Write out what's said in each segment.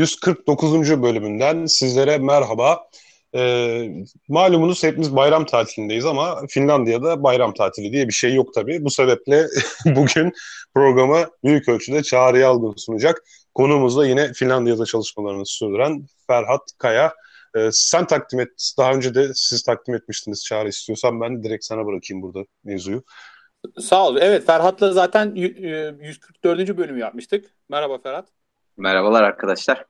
149. bölümünden sizlere merhaba. Ee, malumunuz hepimiz bayram tatilindeyiz ama Finlandiya'da bayram tatili diye bir şey yok tabii. Bu sebeple bugün programı büyük ölçüde Çağrı Yalgın sunacak. Konuğumuz da yine Finlandiya'da çalışmalarını sürdüren Ferhat Kaya. Ee, sen takdim et, daha önce de siz takdim etmiştiniz Çağrı istiyorsan ben direkt sana bırakayım burada mevzuyu. Sağ ol. Evet Ferhat'la zaten 144. E, bölümü yapmıştık. Merhaba Ferhat. Merhabalar arkadaşlar.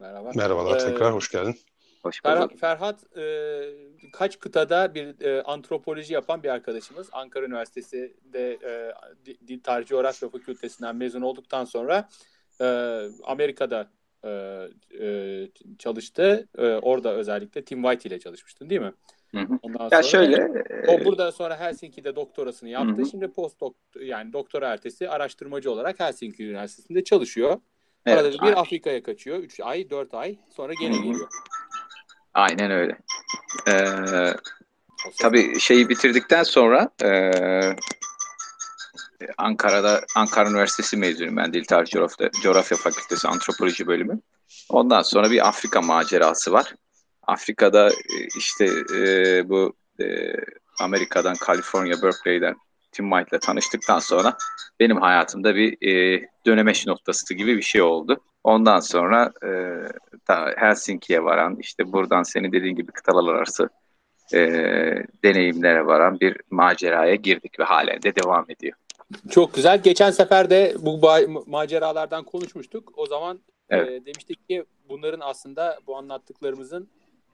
Merhaba. Merhabalar ee, tekrar hoş geldin. Hoş bulduk. Ferhat, Ferhat e, kaç kıtada bir e, antropoloji yapan bir arkadaşımız. Ankara Üniversitesi'de e, Dil Tarih Coğrafya Fakültesinden mezun olduktan sonra e, Amerika'da e, e, çalıştı. E, orada özellikle Tim White ile çalışmıştın değil mi? Hı hı. Ondan ya sonra, şöyle o buradan sonra Helsinki'de doktorasını yaptı. Hı hı. Şimdi post yani doktora ertesi araştırmacı olarak Helsinki Üniversitesi'nde çalışıyor. Evet, Arada bir aynen. Afrika'ya kaçıyor. 3 ay, 4 ay sonra gene geliyor. Aynen öyle. Ee, tabii şeyi bitirdikten sonra e, Ankara'da Ankara Üniversitesi mezunuyum ben Dil Tarih Coğrafya, Coğrafya Fakültesi Antropoloji bölümü. Ondan sonra bir Afrika macerası var. Afrika'da e, işte e, bu e, Amerika'dan, Kaliforniya, Berkeley'den Tim White ile tanıştıktan sonra benim hayatımda bir e, dönemeç noktası gibi bir şey oldu. Ondan sonra e, Helsinki'ye varan, işte buradan senin dediğin gibi kıtalar arası e, deneyimlere varan bir maceraya girdik ve halen de devam ediyor. Çok güzel. Geçen sefer de bu maceralardan konuşmuştuk. O zaman e, evet. e, demiştik ki bunların aslında bu anlattıklarımızın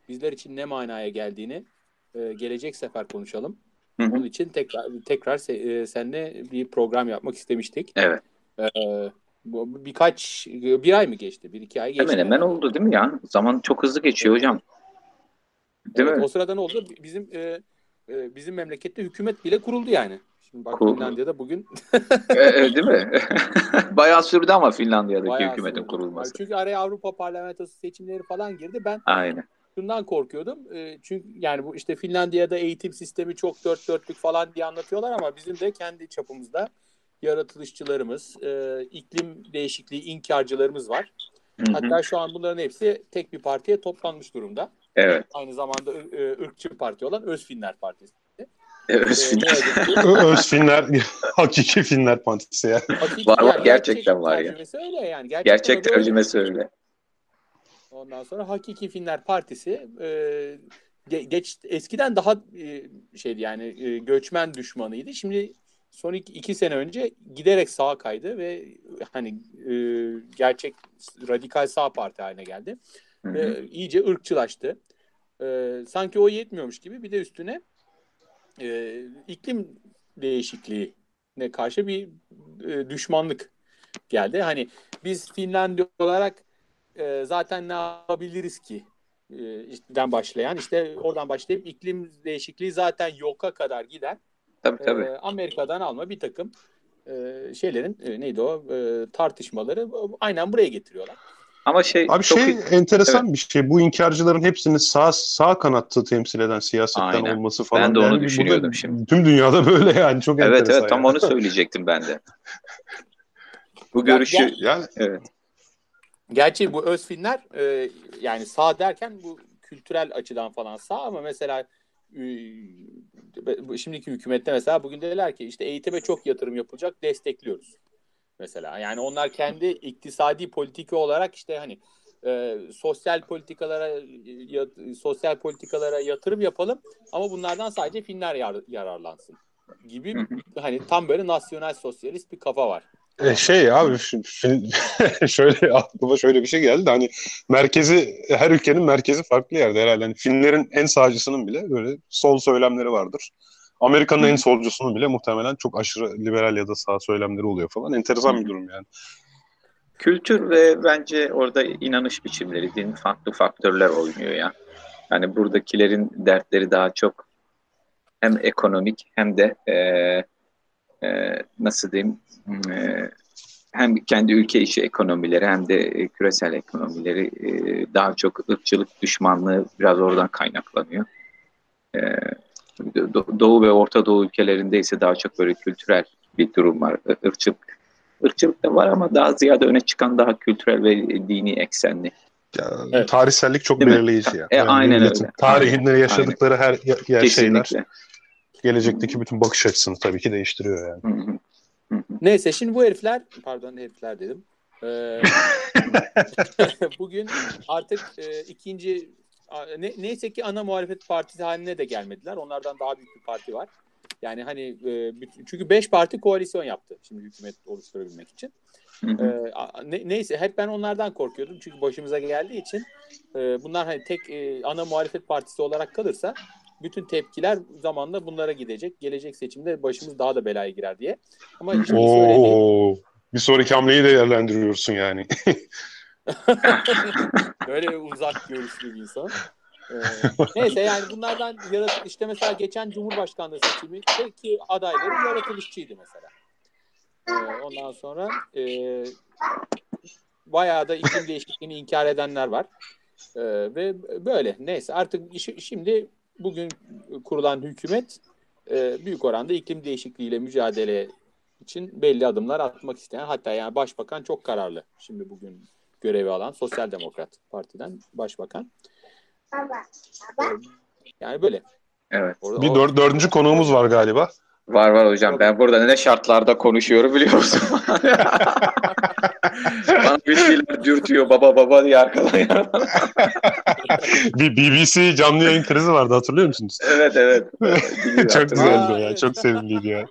bizler için ne manaya geldiğini e, gelecek sefer konuşalım. Hı-hı. Onun için tekrar tekrar se, e, seninle bir program yapmak istemiştik. Evet. E, bu birkaç bir ay mı geçti? Bir iki ay geçti. Hemen hemen oldu değil mi ya? Zaman çok hızlı geçiyor hocam. Değil evet, mi? O sırada ne oldu? Bizim e, e, bizim memlekette hükümet bile kuruldu yani. Şimdi bak Kur... Finlandiya'da bugün. e, e, değil mi? Bayağı sürdü ama Finlandiya'daki Bayağı hükümetin sürdü. kurulması. Çünkü araya Avrupa Parlamentosu seçimleri falan girdi. Ben Aynen şundan korkuyordum. E, çünkü yani bu işte Finlandiya'da eğitim sistemi çok dört dörtlük falan diye anlatıyorlar ama bizim de kendi çapımızda yaratılışçılarımız, e, iklim değişikliği inkarcılarımız var. Hı hı. Hatta şu an bunların hepsi tek bir partiye toplanmış durumda. Evet. Aynı zamanda e, ırkçı parti olan Özfinler Partisi. Özfinler. Özfinler, hakiki Finler Partisi ya. Hakiki, var var yani gerçekten var ya. Öyle yani. Gerçekten Gerçek tercümesi öyle. Ondan sonra Hakiki Finler Partisi e, geç eskiden daha e, şeydi yani e, göçmen düşmanıydı. Şimdi son iki, iki sene önce giderek sağa kaydı ve hani e, gerçek radikal sağ parti haline geldi. Hı hı. E, iyice ırkçılaştı. E, sanki o yetmiyormuş gibi bir de üstüne e, iklim değişikliğine karşı bir e, düşmanlık geldi. Hani biz Finlandiya olarak e, zaten ne yapabiliriz ki? E, işten başlayan işte oradan başlayıp iklim değişikliği zaten yoka kadar gider. Tabii tabii. E, Amerika'dan alma bir takım e, şeylerin e, neydi o e, tartışmaları aynen buraya getiriyorlar. Ama şey Abi çok şey enteresan evet. bir şey. Bu inkarcıların hepsini sağ sağ kanattı temsil eden siyasetten Aynen. olması falan. Ben de onu yani düşünüyordum şimdi. Tüm dünyada böyle yani çok evet, enteresan. Evet evet tam yani. onu söyleyecektim ben de. Bu görüşü yani evet. Gerçi bu Özfinler e, yani sağ derken bu kültürel açıdan falan sağ ama mesela şimdiki hükümette mesela bugün dediler ki işte eğitime çok yatırım yapılacak destekliyoruz. Mesela yani onlar kendi iktisadi politika olarak işte hani e, sosyal politikalara ya, sosyal politikalara yatırım yapalım ama bunlardan sadece Finler yar, yararlansın gibi hani tam böyle nasyonel sosyalist bir kafa var. E şey abi şöyle aklıma şöyle bir şey geldi hani merkezi her ülkenin merkezi farklı yerde herhalde. Yani Finlerin en sağcısının bile böyle sol söylemleri vardır. Amerika'nın en solcusunun bile muhtemelen çok aşırı liberal ya da sağ söylemleri oluyor falan. Enteresan bir durum yani. Kültür ve bence orada inanış biçimleri, din farklı faktörler oynuyor ya. Yani buradakilerin dertleri daha çok hem ekonomik hem de e, e, nasıl diyeyim e, hem kendi ülke içi ekonomileri hem de e, küresel ekonomileri e, daha çok ırkçılık düşmanlığı biraz oradan kaynaklanıyor. E, Doğu ve Orta Doğu ülkelerinde ise daha çok böyle kültürel bir durum var. Irkçılık ırkçılık da var ama daha ziyade öne çıkan daha kültürel ve dini eksenli. Ya, evet. Tarihsellik çok Değil belirleyici ya. E, yani aynen öyle. Tarihinde aynen. yaşadıkları her yer şeyler gelecekteki bütün bakış açısını tabii ki değiştiriyor yani. Hı hı. Neyse şimdi bu herifler pardon herifler dedim. Ee, bugün artık e, ikinci ne, neyse ki ana muhalefet partisi haline de gelmediler. Onlardan daha büyük bir parti var. Yani hani e, çünkü beş parti koalisyon yaptı şimdi hükümet oluşturabilmek için. Ee, ne, neyse hep ben onlardan korkuyordum çünkü başımıza geldiği için e, bunlar hani tek e, ana muhalefet partisi olarak kalırsa bütün tepkiler zamanla bunlara gidecek. Gelecek seçimde başımız daha da belaya girer diye. Ama hiç Oo, bir sonraki hamleyi değerlendiriyorsun yani. Böyle uzak görüşlü bir insan. Ee, neyse yani bunlardan yarat işte mesela geçen Cumhurbaşkanlığı seçimi ki adayları yaratılışçıydı mesela. Ee, ondan sonra e, bayağı da iklim değişikliğini inkar edenler var. Ee, ve böyle neyse artık işi, şimdi bugün kurulan hükümet e, büyük oranda iklim değişikliğiyle mücadele için belli adımlar atmak isteyen hatta yani başbakan çok kararlı. Şimdi bugün görevi alan Sosyal Demokrat Parti'den başbakan. Baba, baba. E, yani böyle. Evet. Orada, bir dör, dördüncü konuğumuz var galiba. Var var hocam. Ben burada ne şartlarda konuşuyorum biliyor musun? Bana bir şeyler dürtüyor baba baba diye arkadan. bir BBC canlı yayın krizi vardı hatırlıyor musunuz? Evet evet. çok güzeldi ya. Çok sevimliydi ya.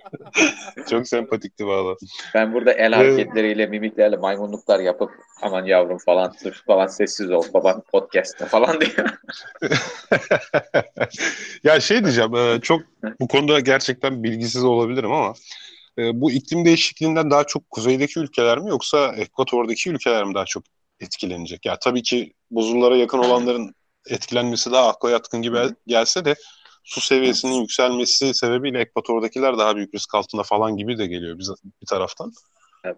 çok sempatikti valla. Ben burada el hareketleriyle, mimiklerle maymunluklar yapıp aman yavrum falan sırf falan sessiz ol baban podcast'te falan diye. ya şey diyeceğim çok bu konuda gerçekten bilgisiz olabilirim ama e, bu iklim değişikliğinden daha çok kuzeydeki ülkeler mi yoksa ekvatordaki ülkeler mi daha çok etkilenecek? Ya tabii ki buzullara yakın olanların etkilenmesi daha akla yatkın gibi gelse de su seviyesinin yükselmesi sebebiyle ekvatordakiler daha büyük risk altında falan gibi de geliyor bize bir taraftan. Evet.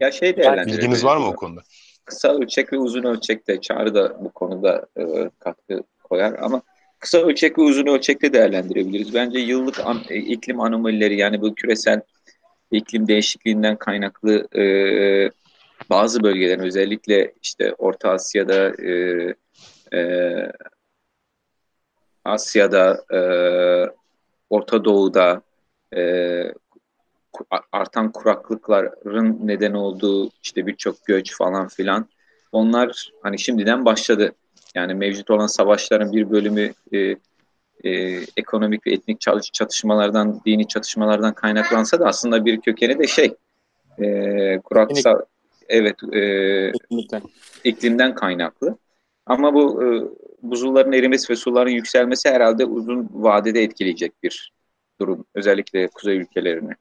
Ya şey de Bilginiz var mı o konuda? Kısa ölçek ve uzun ölçekte Çağrı da bu konuda e, katkı koyar ama kısa ölçek ve uzun ölçekte değerlendirebiliriz. Bence yıllık an, e, iklim anomalileri yani bu küresel iklim değişikliğinden kaynaklı e, bazı bölgelerin özellikle işte Orta Asya'da e, e, Asya'da e, Orta Doğu'da e, artan kuraklıkların neden olduğu işte birçok göç falan filan onlar hani şimdiden başladı. Yani mevcut olan savaşların bir bölümü e, e, ekonomik ve etnik çatışmalardan, dini çatışmalardan kaynaklansa da aslında bir kökeni de şey e, kuraksal evet e, iklimden kaynaklı. Ama bu e, buzulların erimesi ve suların yükselmesi herhalde uzun vadede etkileyecek bir durum. Özellikle kuzey ülkelerini.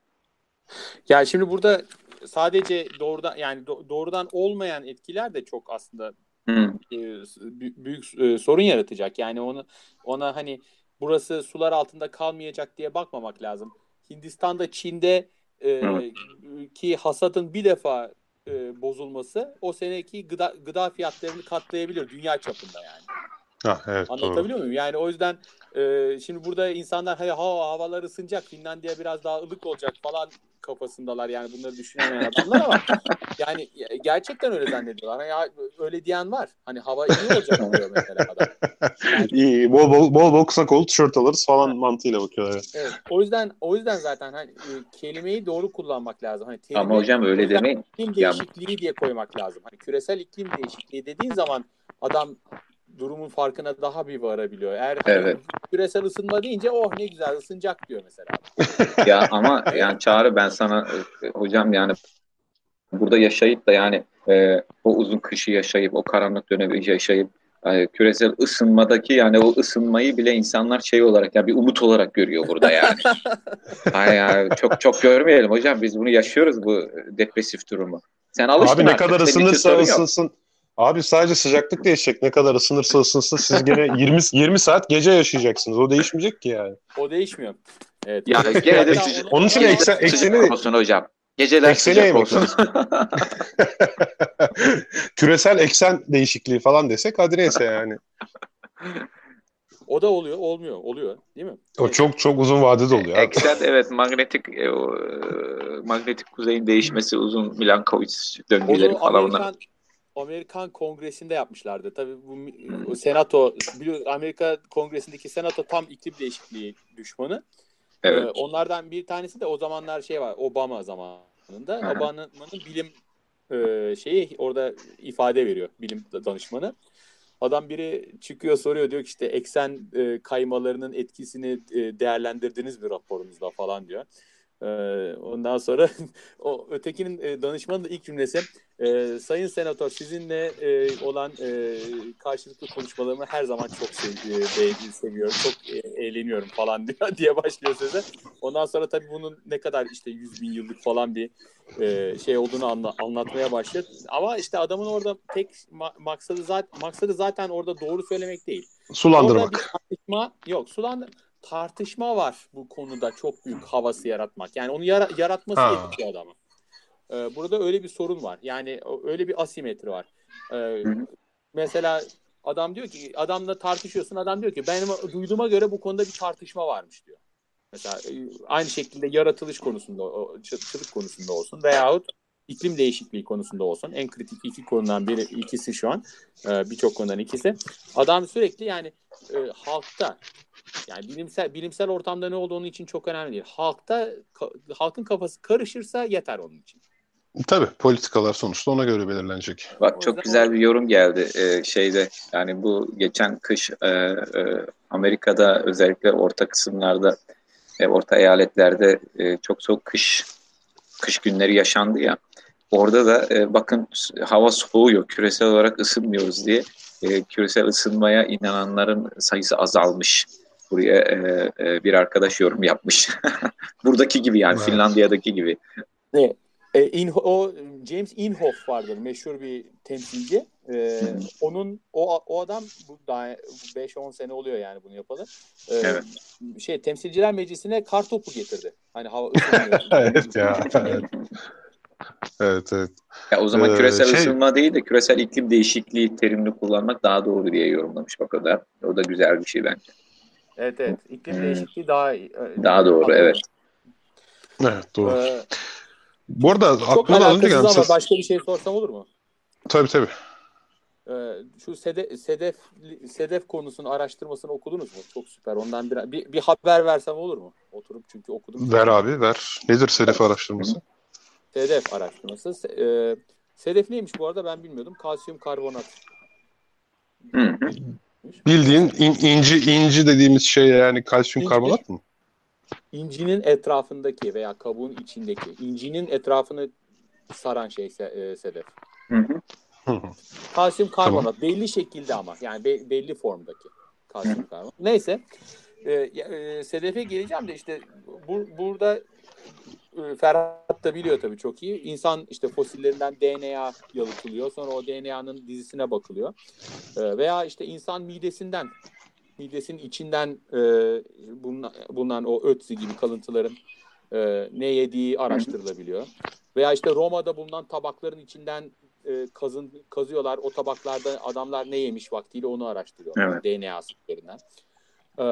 Ya şimdi burada sadece doğrudan yani doğrudan olmayan etkiler de çok aslında hmm. büyük e, sorun yaratacak. Yani onu ona hani burası sular altında kalmayacak diye bakmamak lazım. Hindistan'da, Çin'de e, ki hasatın bir defa e, bozulması o seneki gıda, gıda fiyatlarını katlayabilir dünya çapında yani. Ha, evet, Anlatabiliyor doğru. muyum? Yani o yüzden e, şimdi burada insanlar hani hava havalar ısınacak, Finlandiya biraz daha ılık olacak falan kafasındalar yani bunları düşünemeyen adamlar ama yani gerçekten öyle zannediyorlar. Hani ya, öyle diyen var. Hani hava iyi olacak diyor mesela adam. Yani, iyi. Bol bol, bol, bol kısa kol tişört alırız falan evet. mantığıyla bakıyorlar. Evet. O yüzden o yüzden zaten hani e, kelimeyi doğru kullanmak lazım. Hani ama hocam öyle demeyin. İklim değişikliği ya. diye koymak lazım. Hani küresel iklim değişikliği dediğin zaman adam durumun farkına daha bir varabiliyor. Eğer evet. küresel ısınma deyince oh ne güzel ısınacak diyor mesela. ya ama yani Çağrı ben sana e, hocam yani burada yaşayıp da yani e, o uzun kışı yaşayıp o karanlık dönemi yaşayıp yani küresel ısınmadaki yani o ısınmayı bile insanlar şey olarak yani bir umut olarak görüyor burada yani. Ay yani çok çok görmeyelim hocam biz bunu yaşıyoruz bu depresif durumu. Sen alıştın Abi ne kadar ısınırsa ısınsın. Abi sadece sıcaklık değişecek. Ne kadar ısınırsa ısınsın siz gene 20 20 saat gece yaşayacaksınız. O değişmeyecek ki yani. O değişmiyor. Evet. Ya gene de sıcak. Onun için eksen, ekseni olsun hocam. Geceler ekseni sıcak olsun. Küresel eksen değişikliği falan desek hadi neyse yani. O da oluyor, olmuyor, oluyor değil mi? O çok çok uzun vadede oluyor. Eksen evet manyetik e, o, e, manyetik kuzeyin değişmesi uzun Milankovic döngüleri Onu falan. Amerikan Amerikan Kongresi'nde yapmışlardı. Tabii bu senato biliyor Amerika Kongresi'ndeki senato tam iklim değişikliği düşmanı. Evet. Ee, onlardan bir tanesi de o zamanlar şey var Obama zamanında. Obama'nın bilim e, şeyi orada ifade veriyor bilim danışmanı. Adam biri çıkıyor soruyor diyor ki işte eksen e, kaymalarının etkisini e, değerlendirdiniz mi raporunuzda falan diyor. E, ondan sonra o ötekinin e, danışmanın da ilk cümlesi e, Sayın Senatör sizinle e, olan karşılıklı konuşmalarımı her zaman çok sev, seviyorum. Çok eğleniyorum falan diyor diye başlıyor söze. Ondan sonra tabii bunun ne kadar işte 100 bin yıllık falan bir şey olduğunu anla, anlatmaya başlıyor. Ama işte adamın orada tek ma- maksadı zaten maksadı zaten orada doğru söylemek değil. Orada bir Sulandırmak. tartışma yok. Sulandır tartışma var bu konuda çok büyük havası yaratmak. Yani onu yara- yaratması Ha. yetiyor adama. Ee, burada öyle bir sorun var. Yani öyle bir asimetri var. Ee, mesela adam diyor ki adamla tartışıyorsun. Adam diyor ki benim duyduğuma göre bu konuda bir tartışma varmış diyor. Mesela e, aynı şekilde yaratılış konusunda, çılık konusunda olsun veyahut iklim değişikliği konusunda olsun. En kritik iki konudan biri ikisi şu an. Ee, Birçok konudan ikisi. Adam sürekli yani e, halkta yani bilimsel bilimsel ortamda ne olduğu onun için çok önemli değil. Halkta ka- halkın kafası karışırsa yeter onun için. Tabii politikalar sonuçta ona göre belirlenecek. Bak çok güzel bir yorum geldi e, şeyde yani bu geçen kış e, e, Amerika'da özellikle orta kısımlarda e, orta eyaletlerde e, çok soğuk kış kış günleri yaşandı ya orada da e, bakın hava soğuyor küresel olarak ısınmıyoruz diye e, küresel ısınmaya inananların sayısı azalmış. Buraya e, e, bir arkadaş yorum yapmış. Buradaki gibi yani Evet. Finlandiya'daki gibi. E, Inho- o James Inhofe vardır meşhur bir temsilci. E, onun o o adam bu daha 5-10 sene oluyor yani bunu yapalı. E, Evet. Şey temsilciler meclisine kar topu getirdi. Hani hava. Evet ya, evet. Evet evet. Ya o zaman Ee, küresel şey- ısınma değil de küresel iklim değişikliği terimini kullanmak daha doğru diye yorumlamış o da. O da güzel bir şey bence. Evet evet. İklim Hmm. değişikliği daha e, Daha doğru, evet. Evet doğru. E, Bu arada aklıma da önce geldi. ama başka bir şey sorsam olur mu? Tabii tabii. Ee, şu Sedef, Sedef Sedef konusunu araştırmasını okudunuz mu? Çok süper. Ondan bir, bir, bir haber versem olur mu? Oturup çünkü okudum. Ver abi ver. Nedir Sedef araştırması? Sedef araştırması. Se- e, Sedef neymiş bu arada ben bilmiyordum. Kalsiyum karbonat. Hı hı. Bildiğin in- inci inci dediğimiz şey yani kalsiyum İnci- karbonat mı? İncinin etrafındaki veya kabuğun içindeki incinin etrafını saran şey se- e, Sedef. Hı hı. Kalsiyum karbonat belli şekilde ama yani be- belli formdaki kalsiyum karbonat. Neyse e, e, Sedef'e geleceğim de işte bu, burada Ferhat da biliyor tabii çok iyi. İnsan işte fosillerinden DNA yalıtılıyor. Sonra o DNA'nın dizisine bakılıyor. E, veya işte insan midesinden midesinin içinden e, bulunan, bulunan o ötzi gibi kalıntıların e, ne yediği araştırılabiliyor. Veya işte Roma'da bulunan tabakların içinden e, kazın kazıyorlar. O tabaklarda adamlar ne yemiş vaktiyle onu araştırıyorlar. DNA üzerinden. E,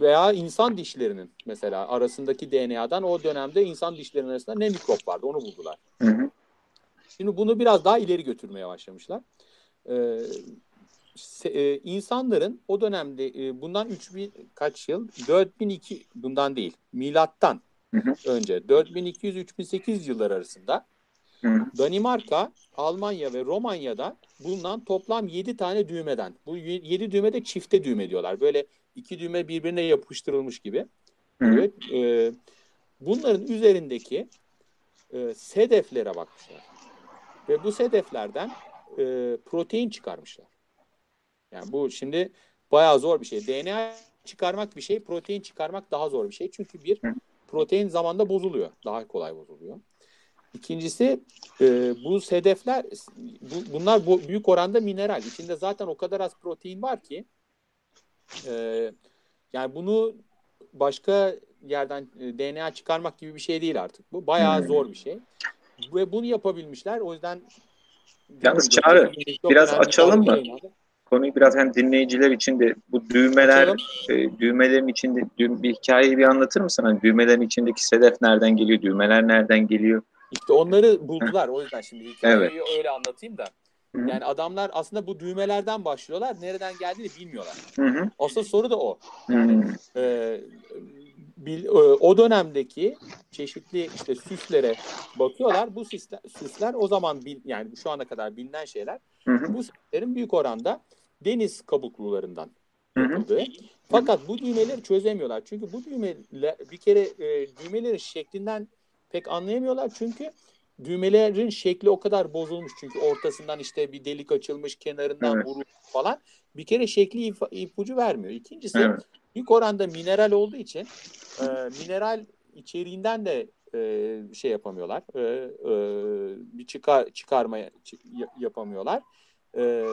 veya insan dişlerinin mesela arasındaki DNA'dan o dönemde insan dişlerinin arasında ne mikrop vardı onu buldular. Hı hı. Şimdi bunu biraz daha ileri götürmeye başlamışlar. Ee, se- e, insanların o dönemde e, bundan 3000 kaç yıl? 4002 bundan değil. Milattan Hı hı. önce 4200-3800 yıllar arasında. Danimarka, Almanya ve Romanya'da bulunan toplam 7 tane düğmeden. Bu 7 düğme de çifte düğme diyorlar. Böyle iki düğme birbirine yapıştırılmış gibi. Evet. e, bunların üzerindeki e, sedeflere bakmışlar. Ve bu sedeflerden e, protein çıkarmışlar. Yani bu şimdi bayağı zor bir şey. DNA çıkarmak bir şey, protein çıkarmak daha zor bir şey. Çünkü bir, protein zamanda bozuluyor. Daha kolay bozuluyor. İkincisi e, bu sedefler, bu, bunlar bu, büyük oranda mineral. İçinde zaten o kadar az protein var ki e, yani bunu başka yerden e, DNA çıkarmak gibi bir şey değil artık. Bu bayağı Hmm. zor bir şey. Ve bunu yapabilmişler. O yüzden Yalnız Çağrı, biraz bir açalım mı? konuyu biraz hem dinleyiciler için de bu düğmeler e, düğmelerin içinde düğüm, bir hikayeyi bir anlatır mısın? Hani düğmelerin içindeki sedef nereden geliyor? Düğmeler nereden geliyor? İşte onları buldular. o yüzden şimdi hikayeyi evet. öyle anlatayım da. Hı-hı. Yani adamlar aslında bu düğmelerden başlıyorlar. Nereden geldiğini bilmiyorlar. Hı-hı. Asıl soru da o. Yani, e, bil, e, o dönemdeki çeşitli işte süslere bakıyorlar. Bu süsler, süsler o zaman bil, yani şu ana kadar bilinen şeyler. Hı-hı. Bu süslerin büyük oranda deniz kabuklularından yapıldığı. Fakat bu düğmeleri çözemiyorlar. Çünkü bu düğmeler bir kere e, düğmelerin şeklinden pek anlayamıyorlar. Çünkü düğmelerin şekli o kadar bozulmuş çünkü ortasından işte bir delik açılmış kenarından evet. vurulmuş falan bir kere şekli ip, ipucu vermiyor. İkincisi evet. büyük oranda mineral olduğu için e, mineral içeriğinden de e, şey yapamıyorlar. E, e, bir çıkar çıkarma yapamıyorlar. E,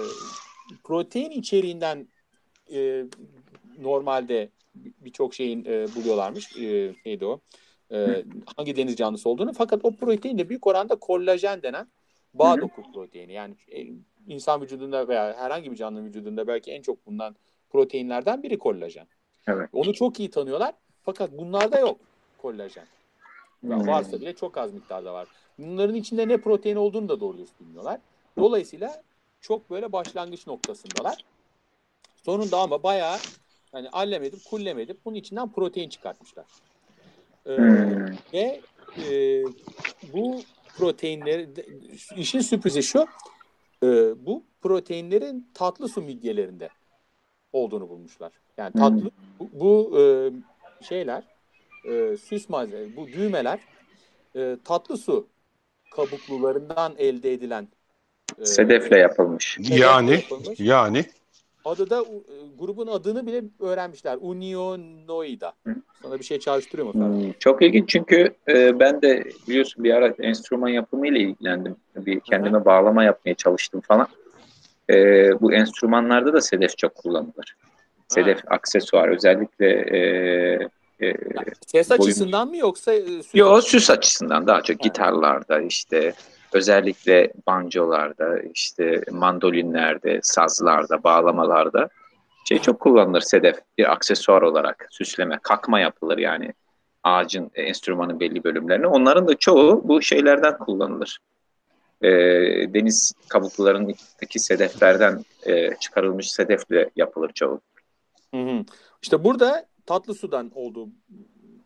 protein içeriğinden e, normalde birçok şeyin e, buluyorlarmış. E, neydi o? E, hangi deniz canlısı olduğunu. Fakat o protein de büyük oranda kollajen denen bağ doku proteini. Yani e, insan vücudunda veya herhangi bir canlı vücudunda belki en çok bulunan proteinlerden biri kollajen. Evet. Onu çok iyi tanıyorlar. Fakat bunlarda yok kollajen. Hmm. Varsa bile çok az miktarda var. Bunların içinde ne protein olduğunu da doğru bilmiyorlar. Dolayısıyla çok böyle başlangıç noktasındalar. Sonunda ama bayağı hani allem edip kullem edip bunun içinden protein çıkartmışlar. Hmm. Ve e, bu proteinleri işin sürprizi şu e, bu proteinlerin tatlı su midyelerinde olduğunu bulmuşlar. Yani tatlı hmm. bu, bu e, şeyler e, süs malzeme bu düğmeler e, tatlı su kabuklularından elde edilen e, sedefle yapılmış. Yani yapılmış. yani adı da e, grubun adını bile öğrenmişler. Unionoida. Sana bir şey çağrıştırıyor mu? Hmm, çok ilginç çünkü e, ben de biliyorsun bir ara enstrüman yapımıyla ilgilendim. Bir kendime Hı-hı. bağlama yapmaya çalıştım falan. E, bu enstrümanlarda da sedef çok kullanılır. Sedef ha. aksesuar özellikle e, e, ses boyun... açısından mı yoksa e, süs Yok süs açısından daha çok ha. gitarlarda işte özellikle banjolarda, işte mandolinlerde, sazlarda, bağlamalarda şey çok kullanılır sedef bir aksesuar olarak süsleme, kakma yapılır yani ağacın, e, enstrümanın belli bölümlerini. Onların da çoğu bu şeylerden kullanılır. E, deniz kabuklarındaki sedeflerden e, çıkarılmış sedefle yapılır çoğu. Hı hı. İşte burada tatlı sudan olduğu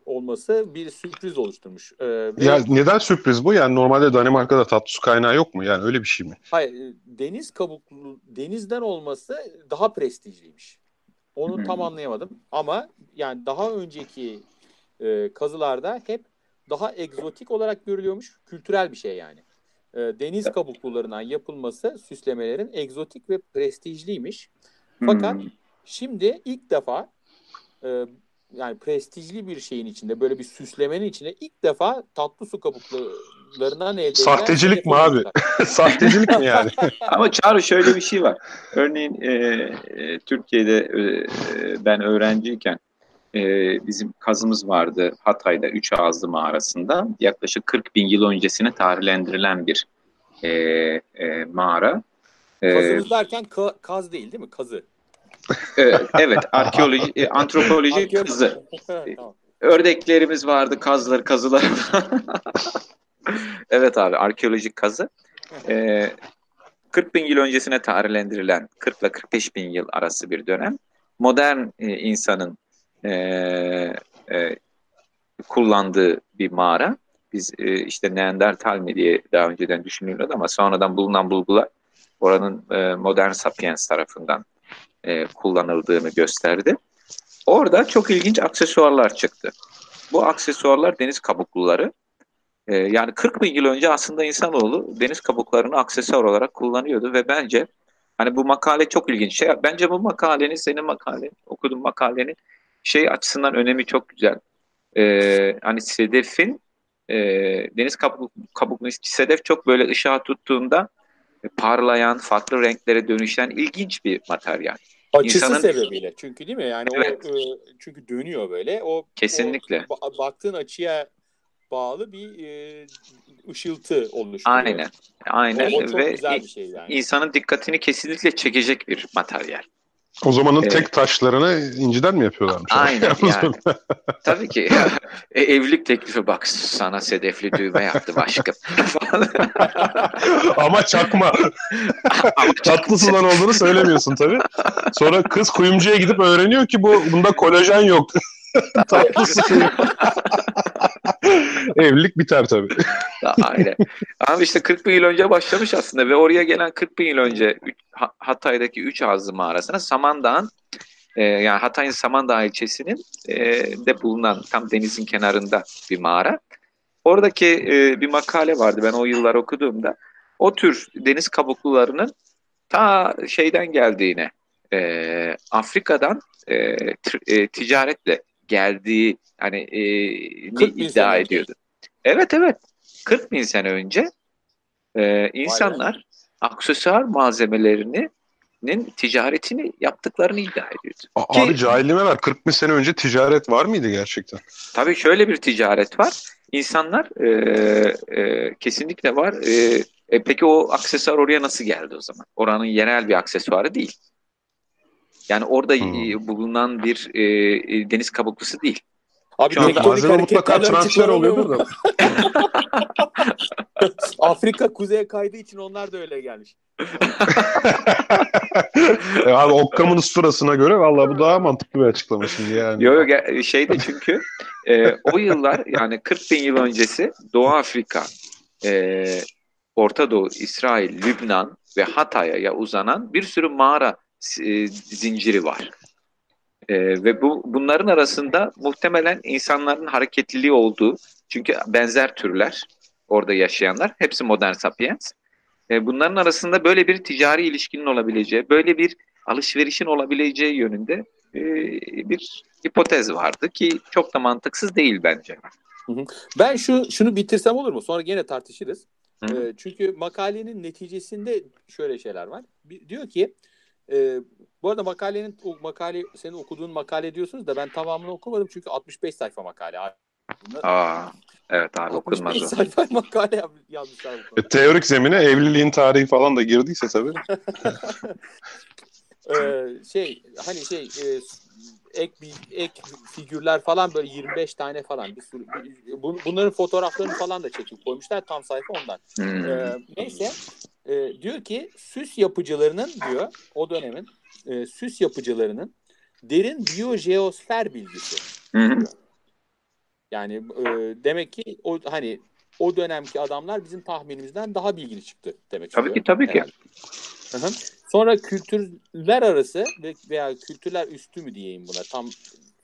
olması bir sürpriz oluşturmuş. Ee, ve... Ya neden sürpriz bu? Yani normalde Danimarka'da tatlı su kaynağı yok mu? Yani öyle bir şey mi? Hayır, e, deniz kabuklu denizden olması daha prestijliymiş. Onu hmm. tam anlayamadım ama yani daha önceki e, kazılarda hep daha egzotik olarak görülüyormuş. Kültürel bir şey yani. E, deniz kabuklularından yapılması süslemelerin egzotik ve prestijliymiş. Fakat hmm. şimdi ilk defa e, yani prestijli bir şeyin içinde böyle bir süslemenin içinde ilk defa tatlı su kabuklarından elde Sahtecilik mi abi? Sahtecilik mi yani? Ama Çağrı şöyle bir şey var. Örneğin e, e, Türkiye'de e, ben öğrenciyken e, bizim kazımız vardı Hatay'da Üç Ağızlı mağarasında. Yaklaşık 40 bin yıl öncesine tarihlendirilen bir e, e, mağara. Kazımız derken ka- kaz değil değil mi? Kazı. Ee, evet, arkeoloji, e, antropoloji kızı. Ördeklerimiz vardı, kazları, kazılar. evet abi, arkeolojik kazı. Ee, 40 bin yıl öncesine tarihlendirilen 40 ile 45 bin yıl arası bir dönem. Modern e, insanın e, e, kullandığı bir mağara. Biz e, işte Neandertal mi diye daha önceden düşünülüyordu ama sonradan bulunan bulgular oranın e, modern sapiens tarafından e, kullanıldığını gösterdi. Orada çok ilginç aksesuarlar çıktı. Bu aksesuarlar deniz kabukluları. E, yani 40 bin yıl önce aslında insanoğlu deniz kabuklarını aksesuar olarak kullanıyordu ve bence hani bu makale çok ilginç. Şey, bence bu makalenin, senin makalen, okuduğun makalenin şey açısından önemi çok güzel. E, hani sedefin e, deniz kabuk, kabuklu sedef çok böyle ışığa tuttuğunda parlayan, farklı renklere dönüşen ilginç bir materyal. Açısı İnsanın... sebebiyle. Çünkü değil mi? Yani evet. o e, çünkü dönüyor böyle. O kesinlikle. O, baktığın açıya bağlı bir e, ışıltı oluşturuyor. Aynen. Aynen. O, o çok Ve güzel bir şey yani. insanın dikkatini kesinlikle çekecek bir materyal. O zamanın Evet. tek taşlarını inciden mi yapıyorlarmış? Aynen yani. Tabii ki. E, evlilik teklifi bak sana sedefli düğme yaptım aşkım. Ama çakma. Tatlı sudan olduğunu söylemiyorsun tabii. Sonra kız kuyumcuya gidip öğreniyor ki bu bunda kolajen yok. Tatlı su. Evlilik biter tabii. Aynen. Ama işte 40 bin yıl önce başlamış aslında ve oraya gelen 40 bin yıl önce Hatay'daki Üç Ağzı mağarasına Samandağ'ın e, yani Hatay'ın Samandağ ilçesinin e, de bulunan tam denizin kenarında bir mağara. Oradaki e, bir makale vardı ben o yıllar okuduğumda. O tür deniz kabuklularının ta şeyden geldiğine Afrika'dan ticaretle geldiği hani e, ni 40 bin iddia sene önce. ediyordu. Evet evet. 40 bin sene önce e, insanlar aksesuar malzemelerinin ticaretini yaptıklarını iddia ediyordu. A- Ki- Abi cahilliğime ver. 40 bin sene önce ticaret var mıydı gerçekten? Tabii şöyle bir ticaret var. İnsanlar e, e, kesinlikle var. E, e, peki o aksesuar oraya nasıl geldi o zaman? Oranın yerel bir aksesuarı değil. Yani orada Hmm. e, bulunan bir e, e, deniz kabuklusu değil. Abi Şu tektonik mutlaka transfer çıkaramıyor oluyordur mu? da. Afrika kuzeye kaydığı için onlar da öyle gelmiş. E abi Okkam'ın usturasına göre vallahi bu daha mantıklı bir açıklama şimdi yani. Yo, yo, ge- şeyde çünkü e, o yıllar yani 40 bin yıl öncesi Doğu Afrika, e, Orta Doğu, İsrail, Lübnan ve Hatay'a uzanan bir sürü mağara e, zinciri var. E, ve bu bunların arasında muhtemelen insanların hareketliliği olduğu çünkü benzer türler orada yaşayanlar hepsi modern sapiens. E, bunların arasında böyle bir ticari ilişkinin olabileceği, böyle bir alışverişin olabileceği yönünde e, bir hipotez vardı ki çok da mantıksız değil bence. Ben şu şunu bitirsem olur mu? Sonra gene tartışırız. Hı. Ee, çünkü makalenin neticesinde şöyle şeyler var. Bir- diyor ki e, bu arada makalenin o makale senin okuduğun makale diyorsunuz da ben tamamını okumadım çünkü 65 sayfa makale. abi. Bunlar- Aa, evet abi 65 okunmaz o. sayfa makale yazmışlar. E, teorik zemine evliliğin tarihi falan da girdiyse tabii. Ee, şey hani şey e, ek bir ek figürler falan böyle 25 tane falan bir sürü bun- bunların fotoğraflarını falan da çekip koymuşlar tam sayfa ondan. Hmm. Ee, neyse e, diyor ki süs yapıcılarının diyor o dönemin e, süs yapıcılarının derin biyojeosfer bilgisi. Yani e, demek ki o hani o dönemki adamlar bizim tahminimizden daha bilgili çıktı demek Tabii ki tabii ki. herhalde. Hı hı. Sonra kültürler arası ve veya kültürler üstü mü diyeyim buna tam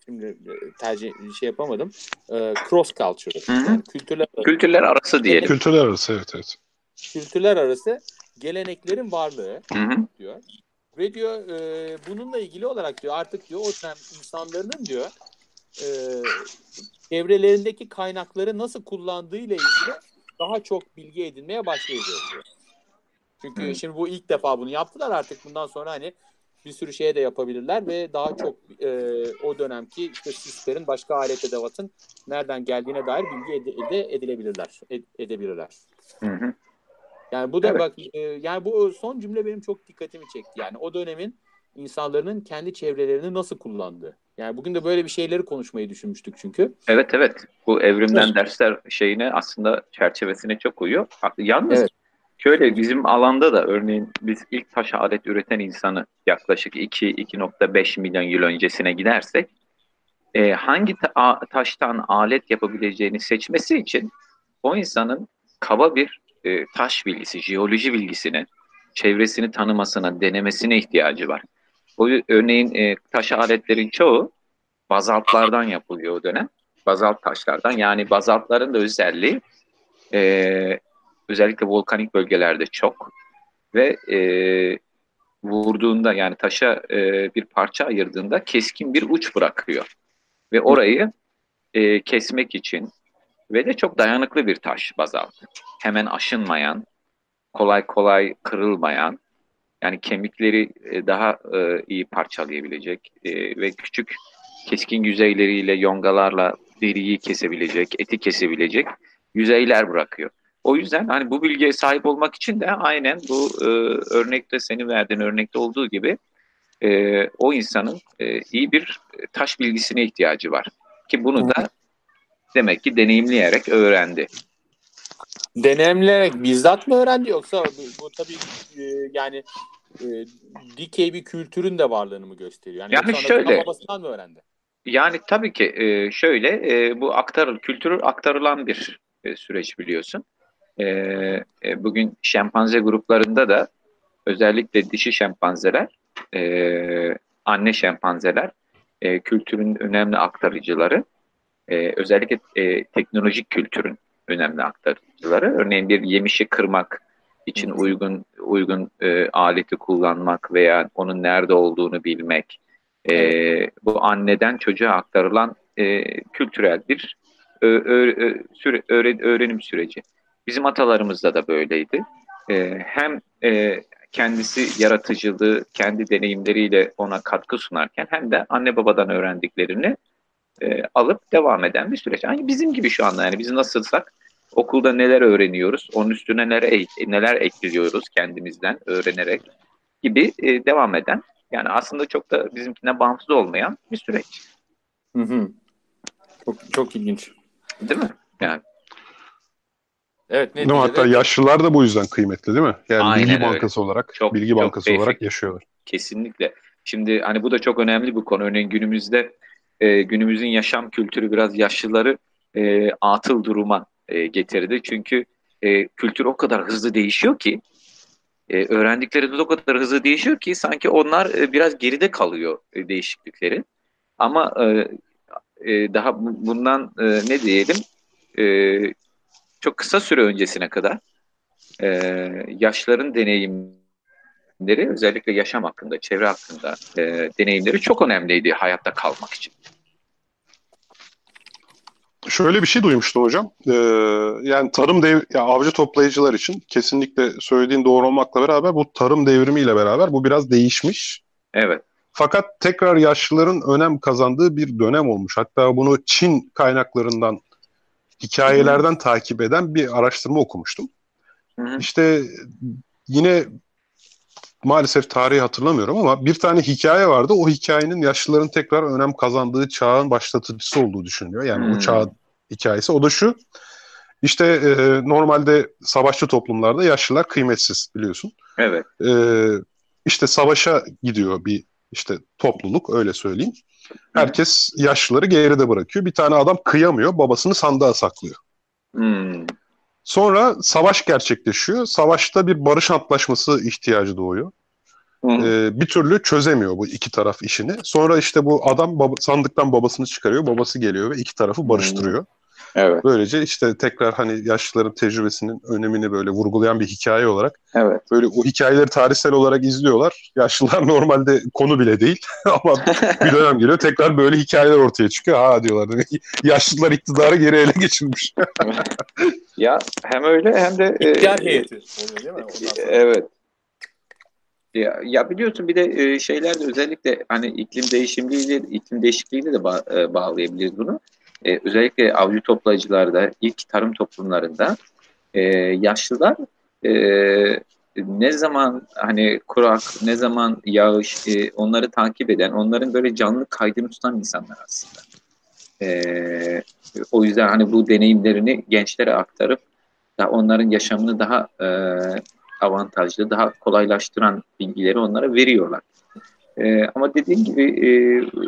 şimdi e, tercih şey yapamadım. E, cross culture. Hı hı. Yani kültürler Kültürler arası diyelim. Kültürler arası evet evet. kültürler arası geleneklerin varlığı Hı hı. diyor. Ve diyor e, bununla ilgili olarak diyor artık diyor o dönem insanların diyor e, çevrelerindeki kaynakları nasıl kullandığıyla ilgili daha çok bilgi edinmeye başlayacağız diyor. Çünkü Hı. şimdi bu ilk defa bunu yaptılar artık bundan sonra hani bir sürü şeye de yapabilirler ve daha çok e, o dönemki işte süslerin başka alet edevatın nereden geldiğine dair bilgi ede, ede- edilebilirler. ed- edebilirler. Hı hı. Yani bu da Evet. bak e, yani bu son cümle benim çok dikkatimi çekti. Yani o dönemin insanların kendi çevrelerini nasıl kullandığı. Yani bugün de böyle bir şeyleri konuşmayı düşünmüştük çünkü. Evet evet. Bu evrimden Evet. dersler şeyine aslında çerçevesine çok uyuyor. Yalnız Evet. Şöyle bizim alanda da örneğin biz ilk taş alet üreten insanı yaklaşık 2-2.5 milyon yıl öncesine gidersek e, hangi ta- taştan alet yapabileceğini seçmesi için o insanın kaba bir e, taş bilgisi, jeoloji bilgisine, çevresini tanımasına, denemesine ihtiyacı var. Bu örneğin e, taş aletlerin çoğu bazaltlardan yapılıyor o dönem. Bazalt taşlardan. Yani bazaltların da özelliği e, özellikle volkanik bölgelerde çok ve e, vurduğunda yani taşa e, bir parça ayırdığında keskin bir uç bırakıyor. Ve orayı e, kesmek için ve de çok dayanıklı bir taş bazalt. Hemen aşınmayan, kolay kolay kırılmayan, yani kemikleri e, daha e, iyi parçalayabilecek e, ve küçük keskin yüzeyleriyle, yongalarla deriyi kesebilecek, eti kesebilecek yüzeyler bırakıyor. O yüzden hani bu bilgiye sahip olmak için de aynen bu e, örnekte senin verdiğin örnekte olduğu gibi e, o insanın e, iyi bir taş bilgisine ihtiyacı var. Ki bunu da demek ki deneyimleyerek öğrendi. Deneyimleyerek bizzat mı öğrendi yoksa bu, bu tabii e, yani e, dikey bir kültürün de varlığını mı gösteriyor? Yani, yani şöyle. Babasından mı öğrendi? Yani tabii ki e, şöyle e, bu aktarıl kültürü aktarılan bir e, süreç biliyorsun. E, e, bugün şempanze gruplarında da özellikle dişi şempanzeler, e, anne şempanzeler e, kültürün önemli aktarıcıları. E, özellikle e, teknolojik kültürün önemli aktarıcıları. Örneğin bir yemişi kırmak için uygun uygun e, aleti kullanmak veya onun nerede olduğunu bilmek. E, bu anneden çocuğa aktarılan e, kültürel bir ö, ö, ö, süre, öğren, öğrenim süreci. Bizim atalarımızda da böyleydi. E, hem e, kendisi yaratıcılığı, kendi deneyimleriyle ona katkı sunarken hem de anne babadan öğrendiklerini e, alıp devam eden bir süreç. Yani bizim gibi şu anda yani biz nasılsak okulda neler öğreniyoruz, onun üstüne neler, neler ekliyoruz kendimizden öğrenerek gibi e, devam eden yani aslında çok da bizimkinden bağımsız olmayan bir süreç. Hı hı. Çok, çok ilginç. Değil mi? Yani. Evet. Ne hatta yaşlılar da bu yüzden kıymetli değil mi? Yani Aynen bilgi öyle. bankası olarak, çok, bilgi bankası çok olarak yaşıyorlar. Kesinlikle. Şimdi hani bu da çok önemli bir konu. Örneğin günümüzde e, günümüzün yaşam kültürü biraz yaşlıları e, atıl duruma e, getirdi. Çünkü e, kültür o kadar hızlı değişiyor ki e, öğrendiklerimiz o kadar hızlı değişiyor ki sanki onlar e, biraz geride kalıyor e, değişiklikleri. Ama e, e, daha bundan e, ne diyelim e, çok kısa süre öncesine kadar e, yaşların deneyimleri özellikle yaşam hakkında, çevre hakkında e, deneyimleri çok önemliydi hayatta kalmak için. Şöyle bir şey duymuştum hocam. Ee, yani tarım dev ya avcı toplayıcılar için kesinlikle söylediğin doğru olmakla beraber bu tarım devrimiyle beraber bu biraz değişmiş. Evet. Fakat tekrar yaşlıların önem kazandığı bir dönem olmuş. Hatta bunu Çin kaynaklarından hikayelerden Hı-hı. takip eden bir araştırma okumuştum. Hı-hı. İşte yine maalesef tarihi hatırlamıyorum ama bir tane hikaye vardı. O hikayenin yaşlıların tekrar önem kazandığı çağın başlatıcısı olduğu düşünülüyor. Yani hmm. o çağ hikayesi. O da şu. İşte e, normalde savaşçı toplumlarda yaşlılar kıymetsiz biliyorsun. Evet. E, işte savaşa gidiyor bir işte topluluk öyle söyleyeyim. Herkes yaşlıları geride bırakıyor. Bir tane adam kıyamıyor. Babasını sandığa saklıyor. Hmm. Sonra savaş gerçekleşiyor. Savaşta bir barış antlaşması ihtiyacı doğuyor. Ee, bir türlü çözemiyor bu iki taraf işini. Sonra işte bu adam baba, sandıktan babasını çıkarıyor. Babası geliyor ve iki tarafı barıştırıyor. Evet. Böylece işte tekrar hani yaşlıların tecrübesinin önemini böyle vurgulayan bir hikaye olarak. Evet. Böyle o hikayeleri tarihsel olarak izliyorlar. Yaşlılar normalde konu bile değil ama bir dönem geliyor tekrar böyle hikayeler ortaya çıkıyor. Ha diyorlar demek yaşlılar iktidarı geri ele geçirmiş. ya hem öyle hem de İktidar e, heyeti oluyor değil mi? Evet. Ya, ya biliyorsun bir de e, şeyler de özellikle hani iklim değişimliğiyle iklim değişikliğiyle de ba- e, bağlayabiliriz bunu e, özellikle avcı toplayıcılarda, ilk tarım toplumlarında e, yaşlılar e, ne zaman hani kurak, ne zaman yağış e, onları takip eden, onların böyle canlı kaydını tutan insanlar aslında. E, o yüzden hani bu deneyimlerini gençlere aktarıp da onların yaşamını daha e, avantajlı, daha kolaylaştıran bilgileri onlara veriyorlar. E, ama dediğim gibi e,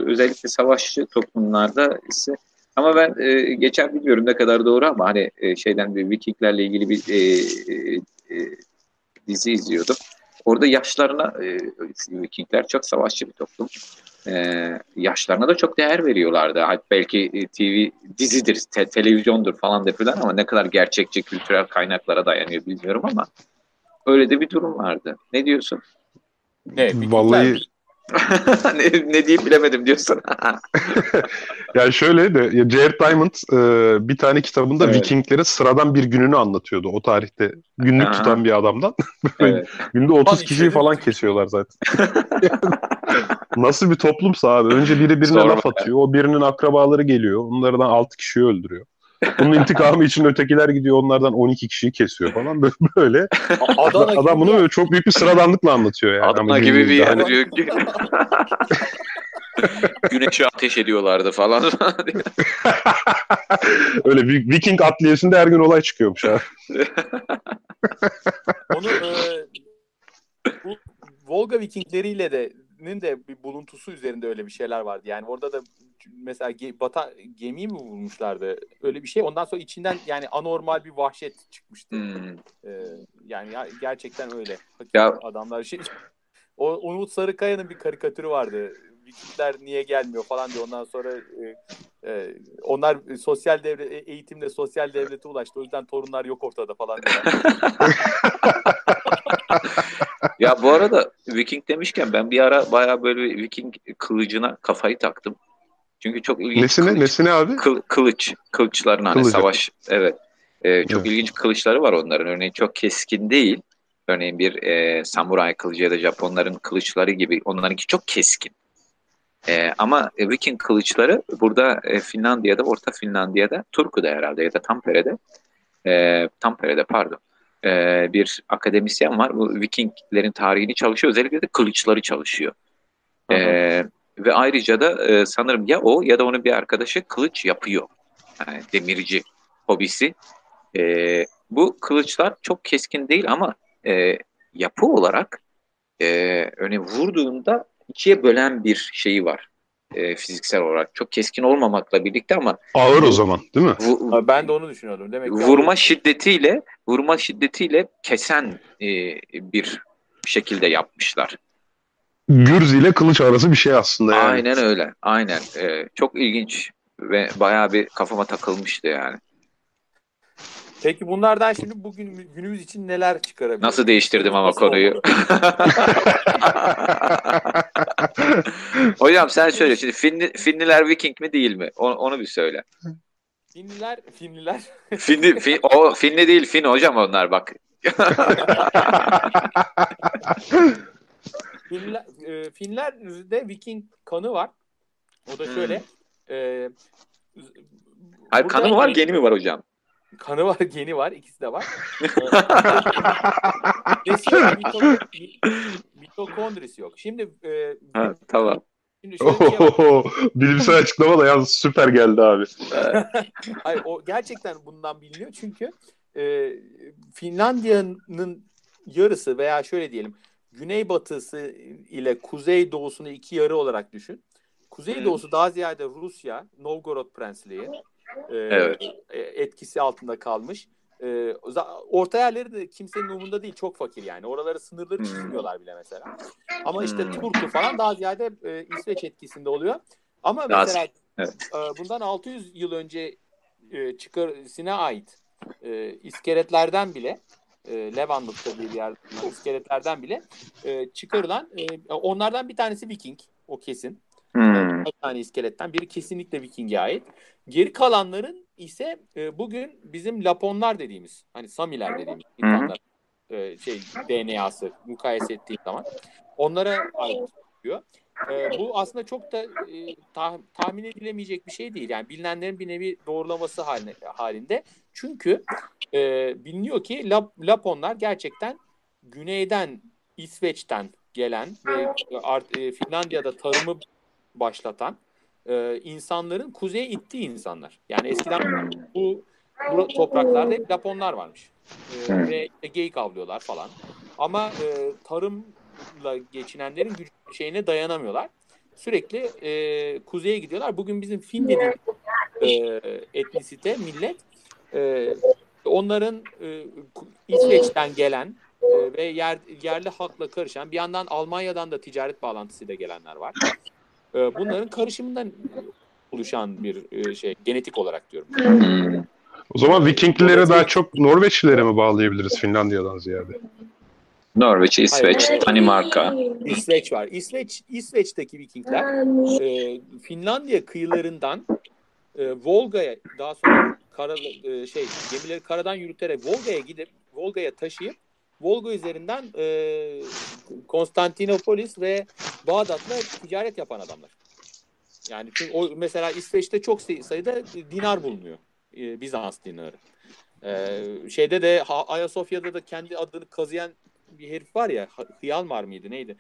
özellikle savaşçı toplumlarda ise ama ben e, geçen bilmiyorum ne kadar doğru ama hani e, şeyden bir Vikinglerle ilgili bir e, e, e, dizi izliyordum. Orada yaşlarına e, Vikingler çok savaşçı bir toplum. E, yaşlarına da çok değer veriyorlardı. Belki e, TV dizidir, te, televizyondur falan da falan ama ne kadar gerçekçi kültürel kaynaklara dayanıyor bilmiyorum ama öyle de bir durum vardı. Ne diyorsun? Ne, Vallahi ne, ne diyeyim bilemedim diyorsun. yani şöyle de Jared Diamond e, bir tane kitabında evet. Vikinglerin sıradan bir gününü anlatıyordu o tarihte. Günlük Aha. tutan bir adamdan. evet. Günde 30 kişiyi falan kesiyorlar zaten. Nasıl bir toplumsa abi. Önce biri birine Sorma laf atıyor. O birinin akrabaları geliyor. Onlardan 6 kişiyi öldürüyor. Bunun intikamı için ötekiler gidiyor. Onlardan 12 kişiyi kesiyor falan. Böyle. böyle. Adana Adam bunu böyle çok büyük bir sıradanlıkla anlatıyor yani. Adana Ama gibi bir günümüzde yer hani- diyor ki. Güneşe ateş ediyorlardı falan. Öyle Viking adliyesinde her gün olay çıkıyormuş abi. Onu e, bu Volga Vikingleriyle de nin de bir buluntusu üzerinde öyle bir şeyler vardı. Yani orada da mesela ge, bata, gemiyi mi bulmuşlardı? Öyle bir şey. Ondan sonra içinden yani anormal bir vahşet çıkmıştı. Hmm. Ee, yani ya- gerçekten öyle. Ya- adamlar şey o Umut Sarıkaya'nın bir karikatürü vardı. Vikingler niye gelmiyor falan diyor. Ondan sonra e, e, onlar sosyal devlet eğitimle sosyal devlete ulaştı. O yüzden torunlar yok ortada falan diyor. Ya bu arada Viking demişken ben bir ara baya böyle bir Viking kılıcına kafayı taktım. Çünkü çok ilginç Nesine, kılıç, nesine abi? kıl- kılıç, kılıçların hani Kılıcı. savaş evet. Ee, çok Evet. ilginç kılıçları var onların. Örneğin çok keskin değil. Örneğin bir e, samuray kılıcı ya da Japonların kılıçları gibi onlarınki çok keskin. E, ama Viking kılıçları burada e, Finlandiya'da, Orta Finlandiya'da, Turku'da herhalde ya da Tampere'de e, Tampere'de pardon e, bir akademisyen var. Bu Vikinglerin tarihini çalışıyor. Özellikle de kılıçları çalışıyor. E, ve ayrıca da e, sanırım ya o ya da onun bir arkadaşı kılıç yapıyor. Yani demirci hobisi. E, bu kılıçlar çok keskin değil ama e, yapı olarak e, örneğin vurduğunda ikiye bölen bir şeyi var. E, fiziksel olarak. Çok keskin olmamakla birlikte ama Ağır o zaman değil mi? vu- ben de onu düşünüyordum. Demek ki vurma şiddetiyle vurma şiddetiyle kesen e, bir şekilde yapmışlar. Gürz ile kılıç arası bir şey aslında yani. Aynen öyle. Aynen. E, çok ilginç ve bayağı bir kafama takılmıştı yani. Peki bunlardan şimdi bugün günümüz için neler çıkarabiliriz? Nasıl değiştirdim ama Nasıl konuyu. Hocam sen söyle şimdi Finli, Finliler Viking mi değil mi? Onu, onu bir söyle. Finliler, Finliler. Finli, fin, o Finli değil Fin hocam onlar bak. Finler, e, Finler'de Viking kanı var. O da şöyle. E, Hayır kanı mı var geni mi var hocam? Kanı var, geni var. ikisi de var. Mito- mitokondrisi yok. Şimdi e, Ha, tamam. şimdi şöyle bir şey var. Bilimsel açıklama da yalnız süper geldi abi. Hayır, o gerçekten bundan biliniyor çünkü e, Finlandiya'nın yarısı veya şöyle diyelim güneybatısı ile kuzey doğusunu iki yarı olarak düşün. Kuzey doğusu daha ziyade Rusya, Novgorod Prensliği e, Evet. e, etkisi altında kalmış. E, orta yerleri de kimsenin umurunda değil. Çok fakir yani. Oraları sınırları Hmm. çizmiyorlar bile mesela. Ama işte Hmm. Turku falan daha ziyade e, İsveç etkisinde oluyor. Ama Daha- mesela evet. e, bundan 600 yıl önce e, çıkarısine ait e, iskeletlerden bile e, Levanlık'ta bir yer iskeletlerden bile e, çıkarılan e, onlardan bir tanesi Viking o kesin. Hmm. Bir tane iskeletten biri kesinlikle Viking'e ait. Geri kalanların ise e, bugün bizim Laponlar dediğimiz hani Samiler dediğimiz insanlar e, şey DNA'sı mukayese ettiğim zaman onlara ait diyor. E, bu aslında çok da e, tah- tahmin edilemeyecek bir şey değil. Yani bilinenlerin bir nevi doğrulaması haline, halinde. Çünkü e, biliniyor ki Lap- Laponlar gerçekten güneyden İsveç'ten gelen ve art- e, Finlandiya'da tarımı başlatan e, insanların kuzeye ittiği insanlar. Yani eskiden bu, bu topraklarda hep Laponlar varmış. E, ve işte geyik avlıyorlar falan. Ama e, tarımla geçinenlerin güç şeyine dayanamıyorlar. Sürekli e, kuzeye gidiyorlar. Bugün bizim Fin dediğimiz e, etnisite, millet e, onların e, İsveç'ten gelen e, ve yer, yerli halkla karışan bir yandan Almanya'dan da ticaret bağlantısıyla gelenler var. E, bunların karışımından oluşan bir e, şey genetik olarak diyorum. Hmm. O zaman Vikinglilere daha çok Norveçlilere mi bağlayabiliriz Finlandiya'dan ziyade? Norveç, İsveç, Hayır. Danimarka. İsveç var. İsveç İsveç'teki Vikingler e, Finlandiya kıyılarından e, Volga'ya daha sonra kara, e, şey gemileri karadan yürüterek Volga'ya gidip Volga'ya taşıyıp Volga üzerinden e, Konstantinopolis ve Bağdat'la ticaret yapan adamlar. Yani o mesela İsveç'te çok sayıda dinar bulunuyor. E, Bizans dinarı. E, şeyde de Ayasofya'da da kendi adını kazıyan bir herif var ya Hıyalmar mıydı neydi?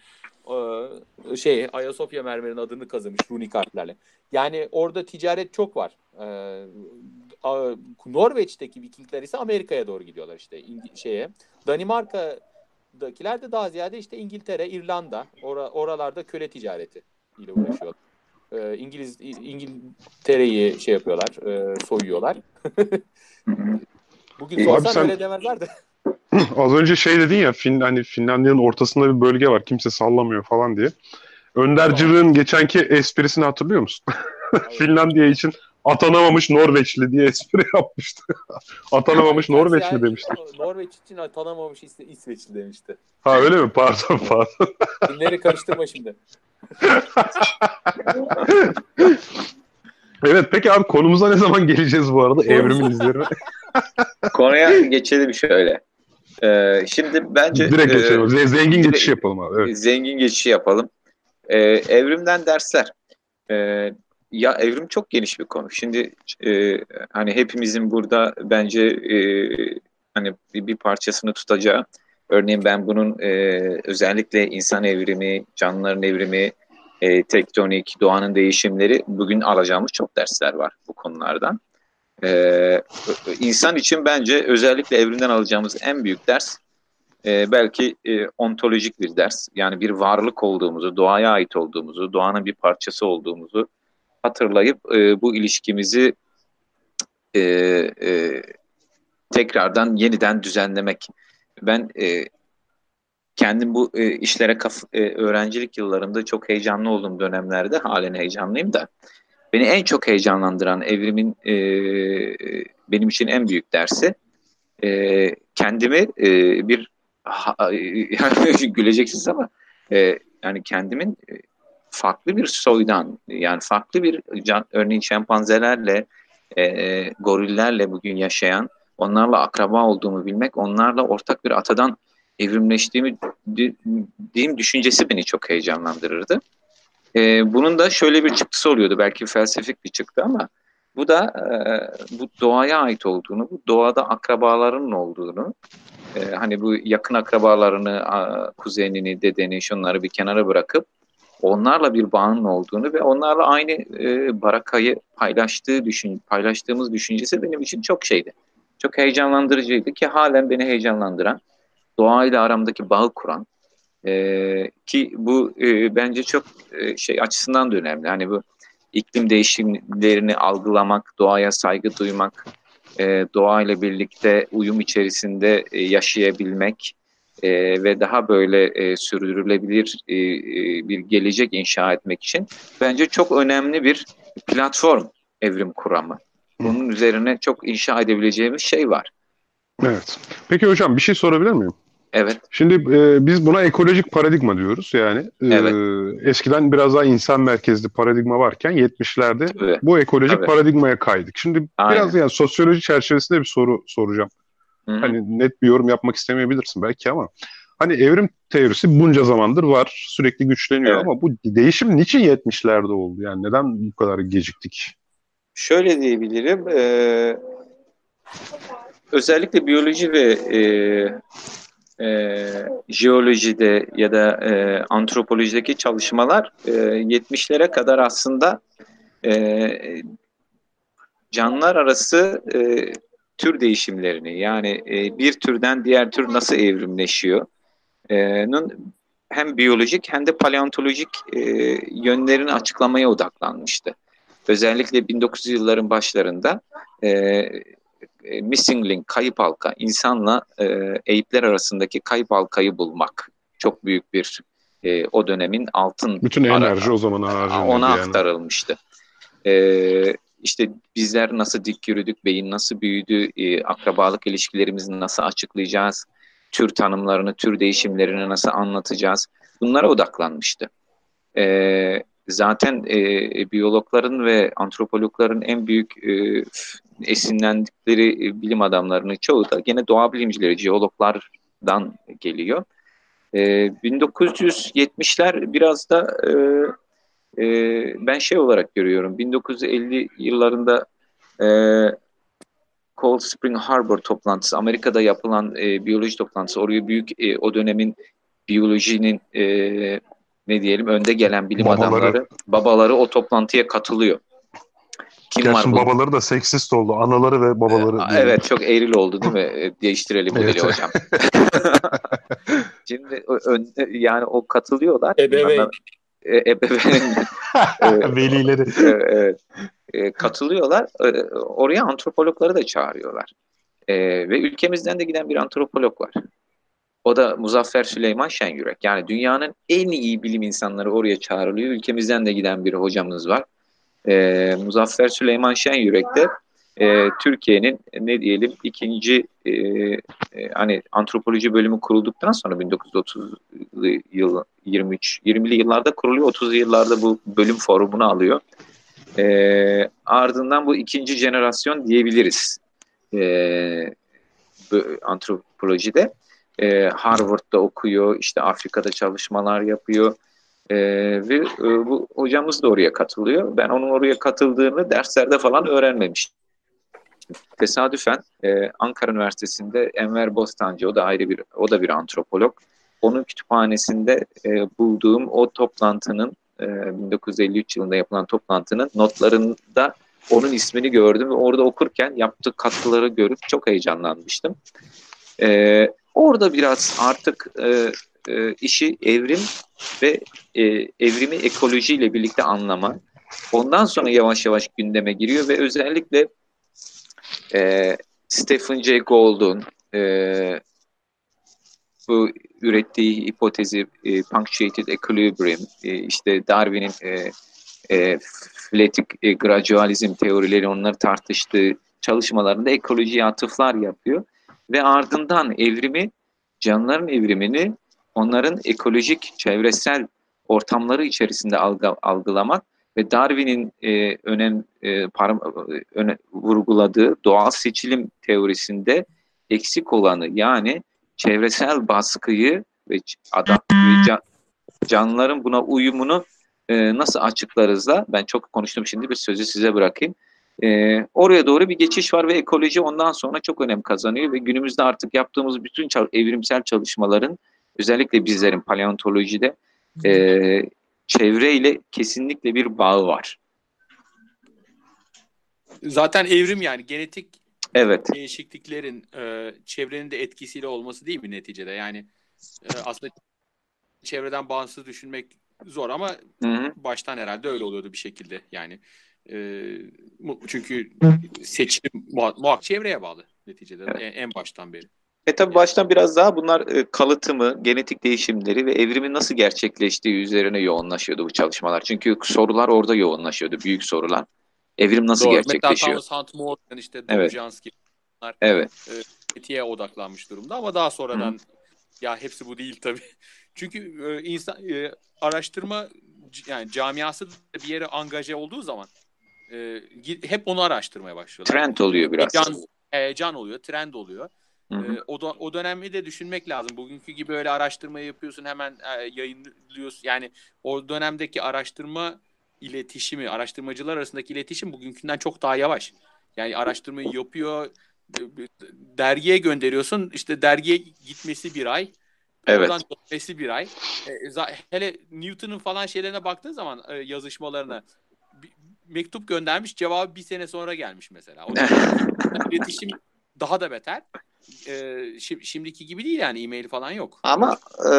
Ee, şey Ayasofya mermerinin adını kazımış runik harflerle. Yani orada ticaret çok var. Ee, Norveç'teki Vikingler ise Amerika'ya doğru gidiyorlar işte İng- şeye. Danimarka'dakiler de daha ziyade işte İngiltere, İrlanda or- oralarda köle ticareti ile uğraşıyorlar. Ee, İngiliz İngiltere'yi şey yapıyorlar, e, soyuyorlar. Bugün sorsan sen... öyle demezler de. Az önce şey dedin ya fin, hani Finlandiya'nın ortasında bir bölge var kimse sallamıyor falan diye. Önder Cırık'ın geçenki esprisini hatırlıyor musun? Finlandiya için atanamamış Norveçli diye espri yapmıştı. atanamamış Norveçli demişti. Norveç için atanamamış İsve İsveçli demişti. Ha öyle mi? Pardon pardon. Dinleri karıştırma şimdi. evet peki abi konumuza ne zaman geleceğiz bu arada? Evrimin izlerine. Konuya geçelim şöyle. Ee, şimdi bence... Direkt e, geçelim. E, zengin direkt, geçişi yapalım abi. Evet. Zengin geçişi yapalım. Ee, evrimden dersler. Ee, ya evrim çok geniş bir konu. Şimdi e, hani hepimizin burada bence e, hani bir, bir parçasını tutacağı. Örneğin ben bunun e, özellikle insan evrimi, canlıların evrimi, e, tektonik, doğanın değişimleri bugün alacağımız çok dersler var bu konulardan. Ee, insan için bence özellikle evrinden alacağımız en büyük ders e, belki e, ontolojik bir ders. Yani bir varlık olduğumuzu, doğaya ait olduğumuzu, doğanın bir parçası olduğumuzu hatırlayıp e, bu ilişkimizi e, e, tekrardan yeniden düzenlemek. Ben e, kendim bu e, işlere kaf, e, öğrencilik yıllarımda çok heyecanlı olduğum dönemlerde halen heyecanlıyım da Beni en çok heyecanlandıran evrimin e, benim için en büyük dersi e, kendimi e, bir ha, yani güleceksiniz ama e, yani kendimin e, farklı bir soydan yani farklı bir can, örneğin şempanzelerle e, gorillerle bugün yaşayan onlarla akraba olduğumu bilmek onlarla ortak bir atadan evrimleştiğimi diyeyim düşüncesi beni çok heyecanlandırırdı. E, bunun da şöyle bir çıktısı oluyordu. Belki felsefik bir çıktı ama bu da e, bu doğaya ait olduğunu, bu doğada akrabaların olduğunu, e, hani bu yakın akrabalarını, a, kuzenini, dedeni, şunları bir kenara bırakıp onlarla bir bağının olduğunu ve onlarla aynı e, barakayı paylaştığı düşün, paylaştığımız düşüncesi benim için çok şeydi. Çok heyecanlandırıcıydı ki halen beni heyecanlandıran, doğayla aramdaki bağı kuran, e, ki bu e, bence çok e, şey açısından da önemli. Hani bu iklim değişimlerini algılamak, doğaya saygı duymak, e, doğayla birlikte uyum içerisinde e, yaşayabilmek e, ve daha böyle e, sürdürülebilir e, e, bir gelecek inşa etmek için bence çok önemli bir platform evrim kuramı. Bunun üzerine çok inşa edebileceğimiz şey var. Evet. Peki hocam bir şey sorabilir miyim? Evet. Şimdi e, biz buna ekolojik paradigma diyoruz yani. E, evet. Eskiden biraz daha insan merkezli paradigma varken 70'lerde Tabii. bu ekolojik Tabii. paradigmaya kaydık. Şimdi Aynen. biraz yani sosyoloji çerçevesinde bir soru soracağım. Hı-hı. Hani net bir yorum yapmak istemeyebilirsin belki ama hani evrim teorisi bunca zamandır var, sürekli güçleniyor evet. ama bu değişim niçin 70'lerde oldu? Yani neden bu kadar geciktik? Şöyle diyebilirim. E, özellikle biyoloji ve e, e, jeolojide ya da e, antropolojideki çalışmalar e, 70'lere kadar aslında e, canlılar arası e, tür değişimlerini yani e, bir türden diğer tür nasıl evrimleşiyor e, hem biyolojik hem de paleontolojik e, yönlerini açıklamaya odaklanmıştı. Özellikle 1900 yılların başlarında e, e, missing link, kayıp halka, insanla e, eğitler arasındaki kayıp halkayı bulmak çok büyük bir e, o dönemin altın bütün enerji o zaman ona yani. aktarılmıştı. E, işte bizler nasıl dik yürüdük, beyin nasıl büyüdü, e, akrabalık ilişkilerimizi nasıl açıklayacağız, tür tanımlarını, tür değişimlerini nasıl anlatacağız bunlara odaklanmıştı. E, zaten e, biyologların ve antropologların en büyük e, esinlendikleri e, bilim adamlarının çoğu da gene doğa bilimcileri, jeologlar Harvard'dan geliyor. E, 1970'ler biraz da e, e, ben şey olarak görüyorum. 1950 yıllarında e, Cold Spring Harbor toplantısı, Amerika'da yapılan e, biyoloji toplantısı, oraya büyük e, o dönemin biyolojinin e, ne diyelim önde gelen bilim babaları. adamları, babaları o toplantıya katılıyor. Kim Gerçi var babaları da seksist oldu. Anaları ve babaları. Ee, evet çok eğril oldu değil mi? E, değiştirelim evet. hocam. Şimdi ön, yani o katılıyorlar. Ebeveyn. E, ebeveyn. Velileri. evet. E, katılıyorlar. E, oraya antropologları da çağırıyorlar. E, ve ülkemizden de giden bir antropolog var. O da Muzaffer Süleyman Şenyürek. Yani dünyanın en iyi bilim insanları oraya çağrılıyor. Ülkemizden de giden bir hocamız var. E, Muzaffer Süleyman Şenyürek de e, Türkiye'nin ne diyelim ikinci e, e, hani antropoloji bölümü kurulduktan sonra 1930'lu yıl 23 20'li yıllarda kuruluyor 30'lu yıllarda bu bölüm forumunu alıyor. E, ardından bu ikinci jenerasyon diyebiliriz e, antropolojide. E, Harvard'da okuyor, işte Afrika'da çalışmalar yapıyor. E, ve e, bu hocamız da oraya katılıyor. Ben onun oraya katıldığını derslerde falan öğrenmemiştim. Tesadüfen e, Ankara Üniversitesi'nde Enver Bostancı, o da ayrı bir, o da bir antropolog. Onun kütüphanesinde e, bulduğum o toplantının, e, 1953 yılında yapılan toplantının notlarında onun ismini gördüm ve orada okurken yaptığı katkıları görüp çok heyecanlanmıştım. E, orada biraz artık e, e, işi evrim ve e, evrimi ekolojiyle birlikte anlama. Ondan sonra yavaş yavaş gündeme giriyor ve özellikle e, Stephen Jay Gould'un e, bu ürettiği hipotezi e, punctuated equilibrium, e, işte Darwin'in e, e, fletik e, gradualizm teorileri onları tartıştığı çalışmalarında ekolojiye atıflar yapıyor ve ardından evrimi canlıların evrimini onların ekolojik çevresel ortamları içerisinde algı, algılamak ve Darwin'in e, önem e, par, öne, vurguladığı doğal seçilim teorisinde eksik olanı yani çevresel baskıyı ve adam can, canlıların buna uyumunu e, nasıl açıklarız da ben çok konuştum şimdi bir sözü size bırakayım. E, oraya doğru bir geçiş var ve ekoloji ondan sonra çok önem kazanıyor ve günümüzde artık yaptığımız bütün çal- evrimsel çalışmaların özellikle bizlerin paleontolojide e, çevreyle kesinlikle bir bağı var. Zaten evrim yani genetik evet. değişikliklerin e, çevrenin de etkisiyle olması değil mi neticede? Yani e, aslında çevreden bağımsız düşünmek zor ama Hı-hı. baştan herhalde öyle oluyordu bir şekilde. Yani e, çünkü seçim muhakkak çevreye bağlı neticede evet. en, en baştan beri. E tabi baştan biraz daha bunlar e, kalıtımı, genetik değişimleri ve evrimin nasıl gerçekleştiği üzerine yoğunlaşıyordu bu çalışmalar. Çünkü sorular orada yoğunlaşıyordu, büyük sorular. Evrim nasıl Doğru. gerçekleşiyor? Mesela Thomas Hunt Morgan, işte evet. Bunlar evet. e, odaklanmış durumda ama daha sonradan Hı. ya hepsi bu değil tabi. Çünkü e, insan e, araştırma yani camiası bir yere angaje olduğu zaman e, hep onu araştırmaya başlıyorlar. Trend oluyor biraz. Can, heyecan oluyor, trend oluyor. Hı hı. E, o, da, o dönemi de düşünmek lazım. Bugünkü gibi öyle araştırma yapıyorsun hemen e, yayınlıyorsun. Yani o dönemdeki araştırma iletişimi, araştırmacılar arasındaki iletişim bugünkünden çok daha yavaş. Yani araştırmayı yapıyor, dergiye gönderiyorsun. İşte dergiye gitmesi bir ay. Evet. Oradan dönmesi bir ay. E, hele Newton'un falan şeylerine baktığın zaman e, yazışmalarına mektup göndermiş cevabı bir sene sonra gelmiş mesela. O iletişim daha da beter e, şimdiki gibi değil yani e-mail falan yok. Ama e,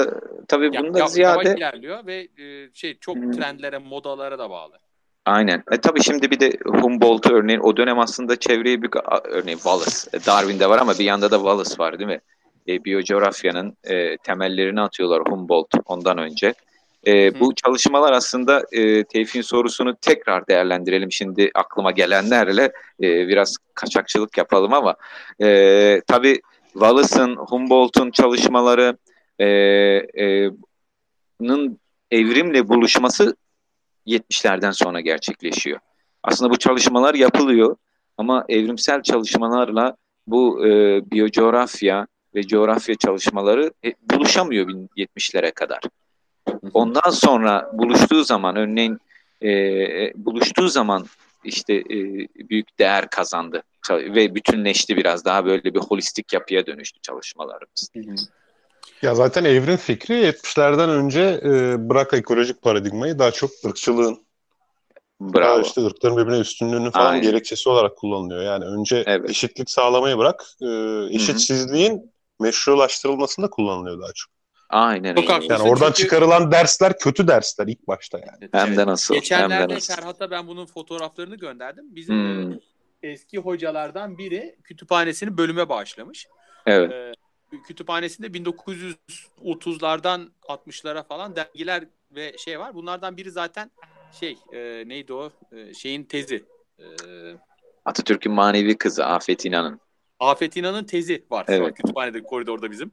tabii bunda ya, ziyade ilerliyor ve e, şey çok hmm. trendlere, modalara da bağlı. Aynen. E, tabii şimdi bir de Humboldt örneğin o dönem aslında çevreye bir örneğin Wallace, e, Darwin'de var ama bir yanda da Wallace var değil mi? E, biyocoğrafyanın e, temellerini atıyorlar Humboldt ondan önce. E, bu çalışmalar aslında e, Tevfik'in sorusunu tekrar değerlendirelim şimdi aklıma gelenlerle e, biraz kaçakçılık yapalım ama e, tabii Wallace'ın, Humboldt'un çalışmaları e, e, evrimle buluşması 70'lerden sonra gerçekleşiyor. Aslında bu çalışmalar yapılıyor ama evrimsel çalışmalarla bu e, biyocoğrafya ve coğrafya çalışmaları e, buluşamıyor 70'lere kadar. Ondan sonra buluştuğu zaman örneğin e, e, buluştuğu zaman işte e, büyük değer kazandı ve bütünleşti biraz daha böyle bir holistik yapıya dönüştü çalışmalarımız. Ya zaten evrim fikri 70'lerden önce e, bırak ekolojik paradigmayı daha çok ırkçılığın Bravo. Daha işte ırkların birbirine üstünlüğünün falan Aynen. gerekçesi olarak kullanılıyor. Yani önce evet. eşitlik sağlamayı bırak, e, eşitsizliğin Hı-hı. meşrulaştırılmasında kullanılıyor daha çok. Aynen öyle. Yani oradan çünkü... çıkarılan dersler kötü dersler ilk başta yani. Hem de nasıl. Geçenlerde hem de nasıl. Serhat'a ben bunun fotoğraflarını gönderdim. Bizim hmm. eski hocalardan biri kütüphanesini bölüme bağışlamış. Evet. Ee, kütüphanesinde 1930'lardan 60'lara falan dergiler ve şey var. Bunlardan biri zaten şey e, neydi o e, şeyin tezi. E, Atatürk'ün manevi kızı Afet İnan'ın. Afet İnan'ın tezi var evet. kütüphanede koridorda bizim.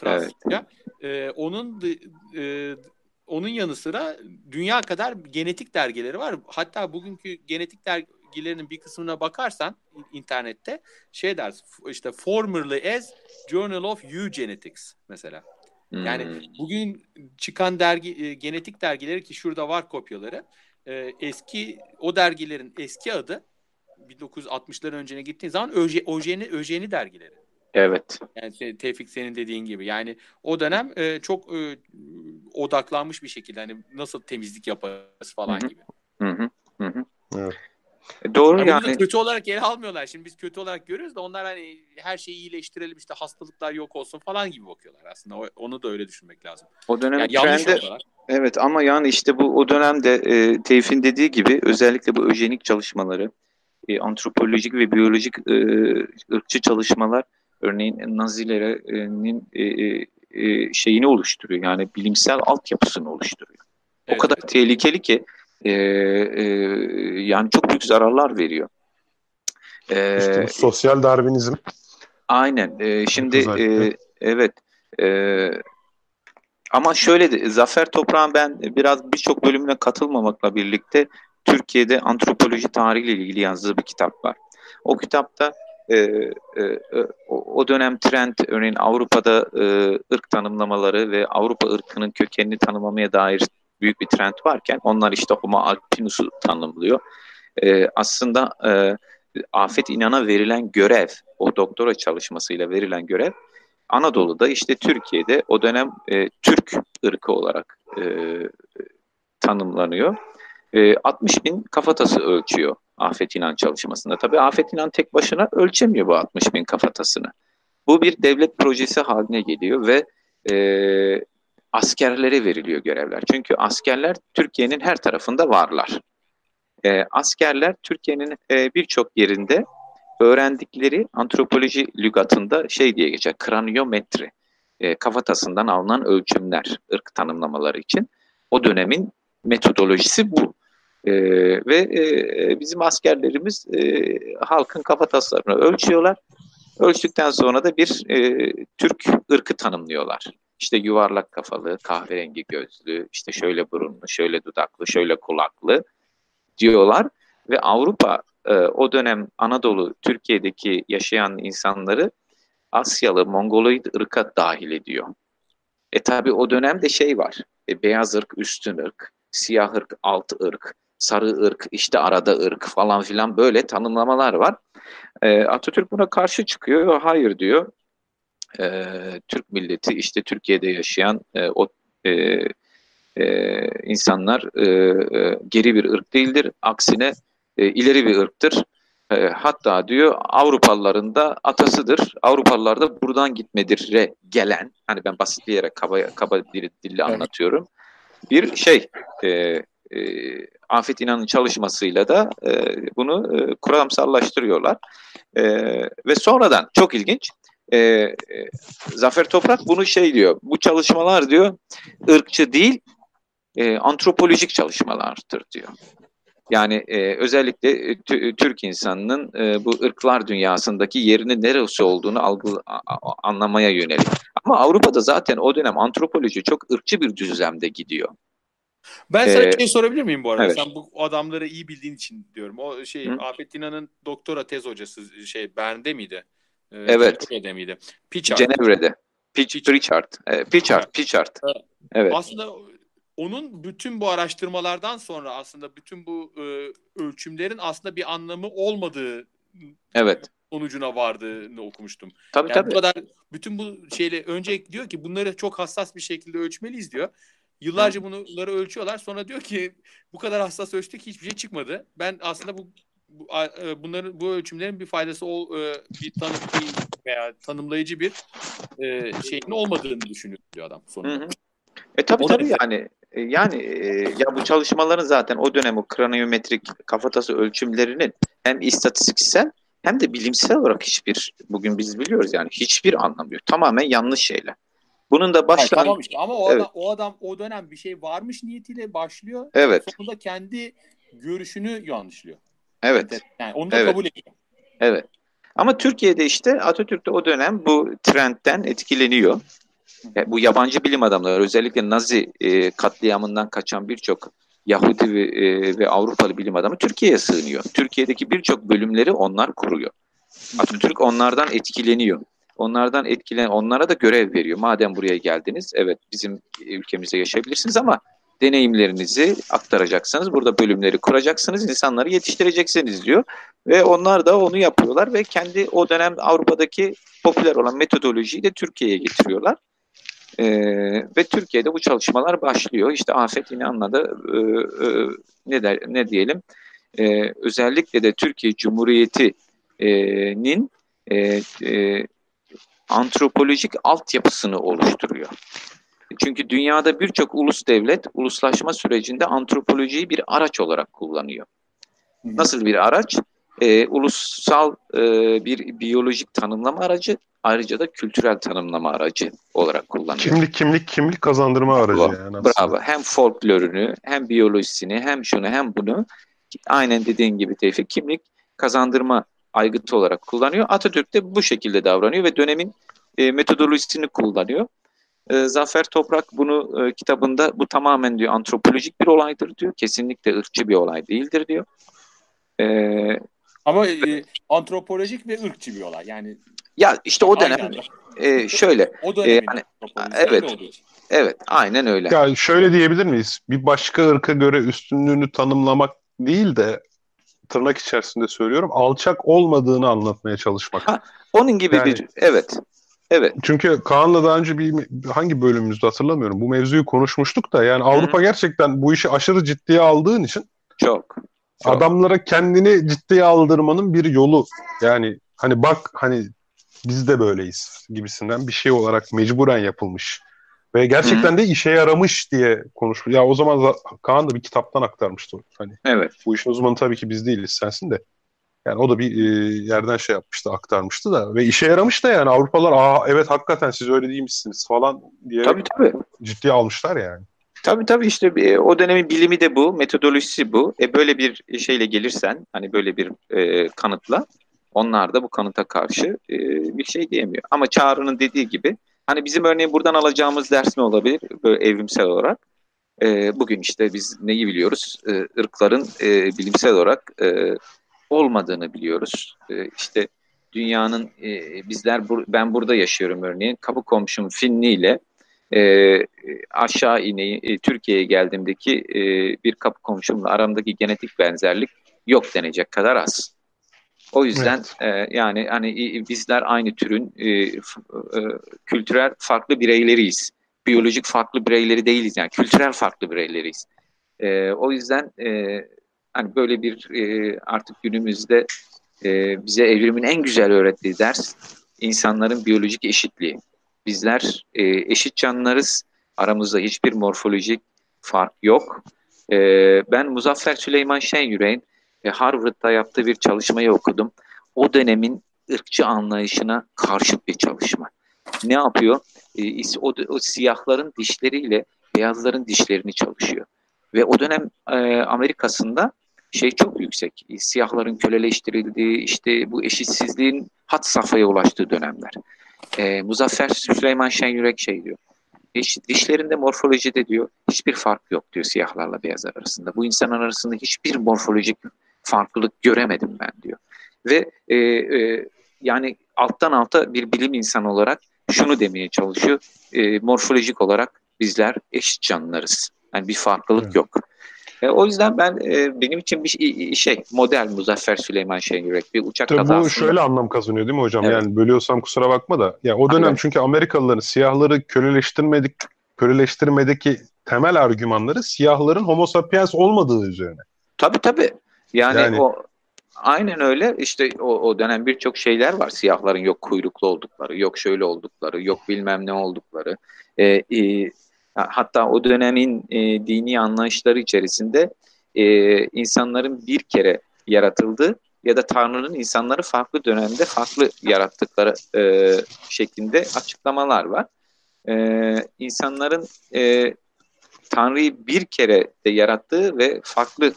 Fransızca. Evet. E, onun e, onun yanı sıra dünya kadar genetik dergileri var. Hatta bugünkü genetik dergilerinin bir kısmına bakarsan internette şey der işte formerly as Journal of Eugenetics mesela. Yani hmm. bugün çıkan dergi e, genetik dergileri ki şurada var kopyaları. E, eski o dergilerin eski adı 1960'ların öncene gittiğin zaman Öje, Ojeni, Ojeni dergileri. Evet. Yani Tevfik senin dediğin gibi. Yani o dönem e, çok e, odaklanmış bir şekilde hani nasıl temizlik yaparız falan Hı-hı. gibi. Hı hı. Hı hı. Evet. E, doğru yani. yani. Kötü olarak ele almıyorlar. Şimdi biz kötü olarak görüyoruz da onlar hani her şeyi iyileştirelim işte hastalıklar yok olsun falan gibi bakıyorlar aslında. onu da öyle düşünmek lazım. O dönem yani trendi, evet ama yani işte bu o dönemde e, Tevfik'in dediği gibi özellikle bu öjenik çalışmaları, e, antropolojik ve biyolojik e, ırkçı çalışmalar örneğin Nazilerin e, e, e, şeyini oluşturuyor. Yani bilimsel altyapısını oluşturuyor. Evet. O kadar tehlikeli ki e, e, yani çok büyük zararlar veriyor. E, işte sosyal darwinizm. Aynen. E, şimdi e, evet. E, ama şöyle de Zafer Toprağ'ın ben biraz birçok bölümüne katılmamakla birlikte Türkiye'de antropoloji tarihiyle ilgili yazdığı bir kitap var. O kitapta e, e, o, o dönem trend örneğin Avrupa'da e, ırk tanımlamaları ve Avrupa ırkının kökenini tanımlamaya dair büyük bir trend varken onlar işte Homo alpinus'u tanımlıyor. E, aslında e, Afet İnan'a verilen görev, o doktora çalışmasıyla verilen görev Anadolu'da işte Türkiye'de o dönem e, Türk ırkı olarak e, tanımlanıyor. E, 60 bin kafatası ölçüyor Afet İnan çalışmasında. Tabii Afet İnan tek başına ölçemiyor bu 60 bin kafatasını. Bu bir devlet projesi haline geliyor ve e, askerlere veriliyor görevler. Çünkü askerler Türkiye'nin her tarafında varlar. E, askerler Türkiye'nin e, birçok yerinde öğrendikleri antropoloji lügatında şey diye geçer, kraniyometri, e, kafatasından alınan ölçümler, ırk tanımlamaları için. O dönemin metodolojisi bu. E, ve e, bizim askerlerimiz e, halkın kafataslarını ölçüyorlar. Ölçtükten sonra da bir e, Türk ırkı tanımlıyorlar. İşte yuvarlak kafalı, kahverengi gözlü, işte şöyle burunlu, şöyle dudaklı, şöyle kulaklı diyorlar. Ve Avrupa e, o dönem Anadolu, Türkiye'deki yaşayan insanları Asyalı, Mongoloid ırka dahil ediyor. E tabi o dönemde şey var, e, beyaz ırk, üstün ırk, siyah ırk, alt ırk, sarı ırk, işte arada ırk falan filan böyle tanımlamalar var. E, Atatürk buna karşı çıkıyor, hayır diyor e, Türk milleti işte Türkiye'de yaşayan e, o e, e, insanlar e, e, geri bir ırk değildir. Aksine e, ileri bir ırktır. E, hatta diyor Avrupalıların da atasıdır. Avrupalılar da buradan gitmedir'e gelen, hani ben basitleyerek kaba, kaba dili, dille anlatıyorum. Bir şey, e, e, Afet İnan'ın çalışmasıyla da e, bunu e, kuramsallaştırıyorlar. E, ve sonradan çok ilginç e, e, Zafer Toprak bunu şey diyor. Bu çalışmalar diyor ırkçı değil e, antropolojik çalışmalardır diyor. Yani e, özellikle e, Türk insanının e, bu ırklar dünyasındaki yerini neresi olduğunu algı, a, anlamaya yönelik. Ama Avrupa'da zaten o dönem antropoloji çok ırkçı bir düzlemde gidiyor. Ben sana ee, şey sorabilir miyim bu arada? Evet. Sen bu adamları iyi bildiğin için diyorum. O şey Hı? Afet İnan'ın doktora tez hocası şey Bern'de miydi? E, evet. Cenevre'de miydi? Pichard. Cenevre'de. Pitch, Pritchard. E, Pritchard. Pritchard. Evet. Aslında onun bütün bu araştırmalardan sonra aslında bütün bu e, ölçümlerin aslında bir anlamı olmadığı evet. sonucuna vardığını okumuştum. Tabii yani tabii. Bu kadar bütün bu şeyle önce diyor ki bunları çok hassas bir şekilde ölçmeliyiz diyor. Yıllarca bunları ölçüyorlar. Sonra diyor ki bu kadar hassas ölçtük hiçbir şey çıkmadı. Ben aslında bu, bu e, bunların bu ölçümlerin bir faydası ol, e, bir tanım veya tanımlayıcı bir e, şeyin olmadığını düşünüyor diyor adam sonunda. Hı hı. E tabii tabii yani yani e, ya bu çalışmaların zaten o dönem o kraniyometrik kafatası ölçümlerinin hem istatistiksel hem de bilimsel olarak hiçbir bugün biz biliyoruz yani hiçbir anlamı yok. Tamamen yanlış şeyler. Bunun da başlangıcı tamam işte. ama o, evet. adam, o adam o dönem bir şey varmış niyetiyle başlıyor. Evet. Sonunda kendi görüşünü yanlışlıyor. Evet. Yani onu da evet. kabul ediyor. Evet. Ama Türkiye'de işte Atatürk de o dönem bu trendten etkileniyor. Bu yabancı bilim adamları özellikle Nazi e, katliamından kaçan birçok Yahudi ve, e, ve Avrupalı bilim adamı Türkiye'ye sığınıyor. Türkiye'deki birçok bölümleri onlar kuruyor. Atatürk onlardan etkileniyor. Onlardan etkilen, onlara da görev veriyor. Madem buraya geldiniz, evet bizim ülkemizde yaşayabilirsiniz ama deneyimlerinizi aktaracaksınız. Burada bölümleri kuracaksınız, insanları yetiştireceksiniz diyor. Ve onlar da onu yapıyorlar ve kendi o dönem Avrupa'daki popüler olan metodolojiyi de Türkiye'ye getiriyorlar. Ee, ve Türkiye'de bu çalışmalar başlıyor. İşte Afet yine anladı. Ee, e, ne, der, ne diyelim? Ee, özellikle de Türkiye Cumhuriyeti'nin e, e, antropolojik altyapısını oluşturuyor. Çünkü dünyada birçok ulus devlet uluslaşma sürecinde antropolojiyi bir araç olarak kullanıyor. Nasıl bir araç? Ee, ulusal e, bir biyolojik tanımlama aracı, ayrıca da kültürel tanımlama aracı olarak kullanıyor. Kimlik kimlik kimlik kazandırma aracı Bravo. yani. Aslında. Bravo. Hem folklorunu, hem biyolojisini, hem şunu hem bunu aynen dediğin gibi Tevfik kimlik kazandırma aygıtı olarak kullanıyor. Atatürk de bu şekilde davranıyor ve dönemin e, metodolojisini kullanıyor. E, Zafer Toprak bunu e, kitabında bu tamamen diyor antropolojik bir olaydır diyor. Kesinlikle ırkçı bir olay değildir diyor. E, Ama e, antropolojik ve ırkçı bir olay. Yani ya işte o dönem e, şöyle o dönem e, yani, evet evet aynen öyle. Ya şöyle diyebilir miyiz? Bir başka ırka göre üstünlüğünü tanımlamak değil de tırnak içerisinde söylüyorum alçak olmadığını anlatmaya çalışmak. Ha, onun gibi yani, bir evet. Evet. Çünkü Kaan'la daha önce bir hangi bölümümüzde hatırlamıyorum. Bu mevzuyu konuşmuştuk da yani Avrupa Hı. gerçekten bu işi aşırı ciddiye aldığın için çok, çok adamlara kendini ciddiye aldırmanın bir yolu. Yani hani bak hani biz de böyleyiz gibisinden bir şey olarak mecburen yapılmış. Ve gerçekten Hı. de işe yaramış diye konuşmuş. Ya o zaman Kaan da bir kitaptan aktarmıştı. Hani evet. Bu işin uzmanı tabii ki biz değiliz sensin de. Yani o da bir e, yerden şey yapmıştı, aktarmıştı da ve işe yaramış da yani Avrupalılar aa evet hakikaten siz öyle değilmişsiniz falan diye tabii, tabii. ciddiye almışlar yani. Tabii tabii işte e, o dönemin bilimi de bu, metodolojisi bu. E böyle bir şeyle gelirsen hani böyle bir e, kanıtla onlar da bu kanıta karşı e, bir şey diyemiyor. Ama Çağrı'nın dediği gibi hani bizim örneğin buradan alacağımız ders ne olabilir böyle evrimsel olarak? E, bugün işte biz neyi biliyoruz? E, ırkların e, bilimsel olarak e, olmadığını biliyoruz. E, işte dünyanın e, bizler bur ben burada yaşıyorum örneğin kapı komşum Finli ile e, aşağı ineği e, Türkiye'ye geldiğimdeki e, bir kapı komşumla aramdaki genetik benzerlik yok denecek kadar az. O yüzden evet. e, yani hani bizler aynı türün e, e, kültürel farklı bireyleriyiz. Biyolojik farklı bireyleri değiliz yani kültürel farklı bireyleriyiz. E, o yüzden e, hani böyle bir e, artık günümüzde e, bize evrimin en güzel öğrettiği ders insanların biyolojik eşitliği. Bizler e, eşit canlılarız. Aramızda hiçbir morfolojik fark yok. E, ben Muzaffer Süleyman Şenyürek'in e, Harvard'da yaptığı bir çalışmayı okudum. O dönemin ırkçı anlayışına karşı bir çalışma. Ne yapıyor? E, o, o siyahların dişleriyle beyazların dişlerini çalışıyor. Ve o dönem e, Amerika'sında şey çok yüksek. Siyahların köleleştirildiği, işte bu eşitsizliğin hat safhaya ulaştığı dönemler. E, Muzaffer Süleyman Şenyürek şey diyor. Diş, dişlerinde morfolojide diyor hiçbir fark yok diyor siyahlarla beyazlar arasında. Bu insanlar arasında hiçbir morfolojik farklılık göremedim ben diyor. Ve e, e, yani alttan alta bir bilim insanı olarak şunu demeye çalışıyor. E, morfolojik olarak bizler eşit canlılarız. Yani bir farklılık evet. yok. E, o yüzden ben e, benim için bir şey model Muzaffer Süleyman Şengörek bir uçak Tabii kazasında. Bu şöyle anlam kazanıyor değil mi hocam? Evet. Yani bölüyorsam kusura bakma da. Ya o dönem evet. çünkü Amerikalıların siyahları köleleştirmedik köleleştirmedeki temel argümanları siyahların homo sapiens olmadığı üzerine. Tabii tabii. Yani, yani o aynen öyle. İşte o, o dönem birçok şeyler var. Siyahların yok kuyruklu oldukları, yok şöyle oldukları, yok bilmem ne oldukları. Ee, e, hatta o dönemin e, dini anlayışları içerisinde e, insanların bir kere yaratıldığı ya da Tanrı'nın insanları farklı dönemde farklı yarattıkları e, şeklinde açıklamalar var. E, insanların e, Tanrı'yı bir kere de yarattığı ve farklı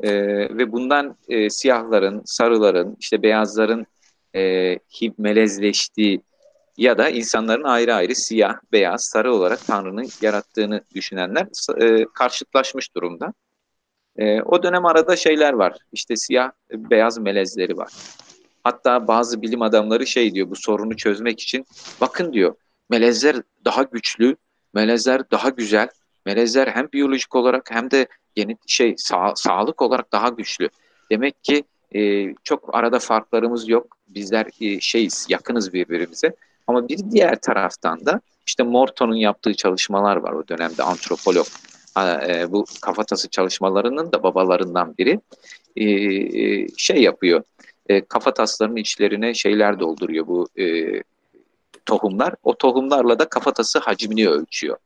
e, ve bundan e, siyahların, sarıların, işte beyazların e, melezleştiği ya da insanların ayrı ayrı siyah, beyaz, sarı olarak Tanrı'nın yarattığını düşünenler e, karşıtlaşmış durumda. E, o dönem arada şeyler var. İşte siyah, beyaz melezleri var. Hatta bazı bilim adamları şey diyor bu sorunu çözmek için bakın diyor melezler daha güçlü, melezler daha güzel, melezler hem biyolojik olarak hem de yeni şey sağ, sağlık olarak daha güçlü. Demek ki e, çok arada farklarımız yok. Bizler e, şeyiz, yakınız birbirimize. Ama bir diğer taraftan da işte Morton'un yaptığı çalışmalar var o dönemde antropolog. E, bu kafatası çalışmalarının da babalarından biri e, e, şey yapıyor. E, kafataslarının içlerine şeyler dolduruyor bu e, tohumlar. O tohumlarla da kafatası hacmini ölçüyor.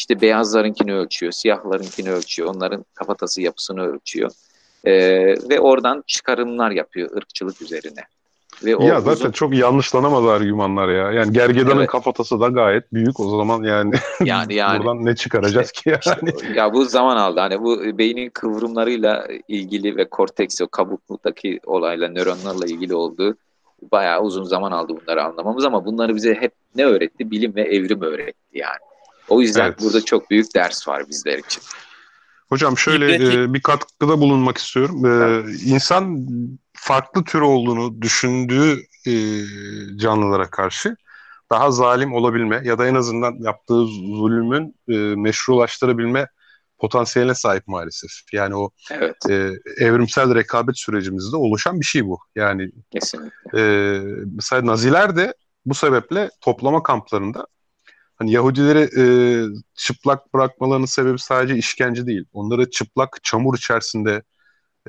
İşte beyazlarınkini ölçüyor, siyahlarınkini ölçüyor, onların kafatası yapısını ölçüyor. E, ve oradan çıkarımlar yapıyor ırkçılık üzerine. Ve o ya zaten uzun... çok yanlışlanamaz argümanlar ya. Yani gergedanın evet. kafatası da gayet büyük. O zaman yani, yani, yani buradan ne çıkaracağız işte, ki yani? Işte, ya bu zaman aldı. Hani bu beynin kıvrımlarıyla ilgili ve korteks o kabuktaki olayla nöronlarla ilgili olduğu bayağı uzun zaman aldı bunları anlamamız ama bunları bize hep ne öğretti? Bilim ve evrim öğretti yani. O yüzden evet. burada çok büyük ders var bizler için. Hocam şöyle e, bir katkıda bulunmak istiyorum. E, insan farklı tür olduğunu düşündüğü e, canlılara karşı daha zalim olabilme ya da en azından yaptığı zulmün e, meşrulaştırabilme potansiyeline sahip maalesef. Yani o evet. e, evrimsel rekabet sürecimizde oluşan bir şey bu. Yani Kesinlikle. E, mesela Naziler de bu sebeple toplama kamplarında hani Yahudileri e, çıplak bırakmalarının sebebi sadece işkence değil. Onları çıplak çamur içerisinde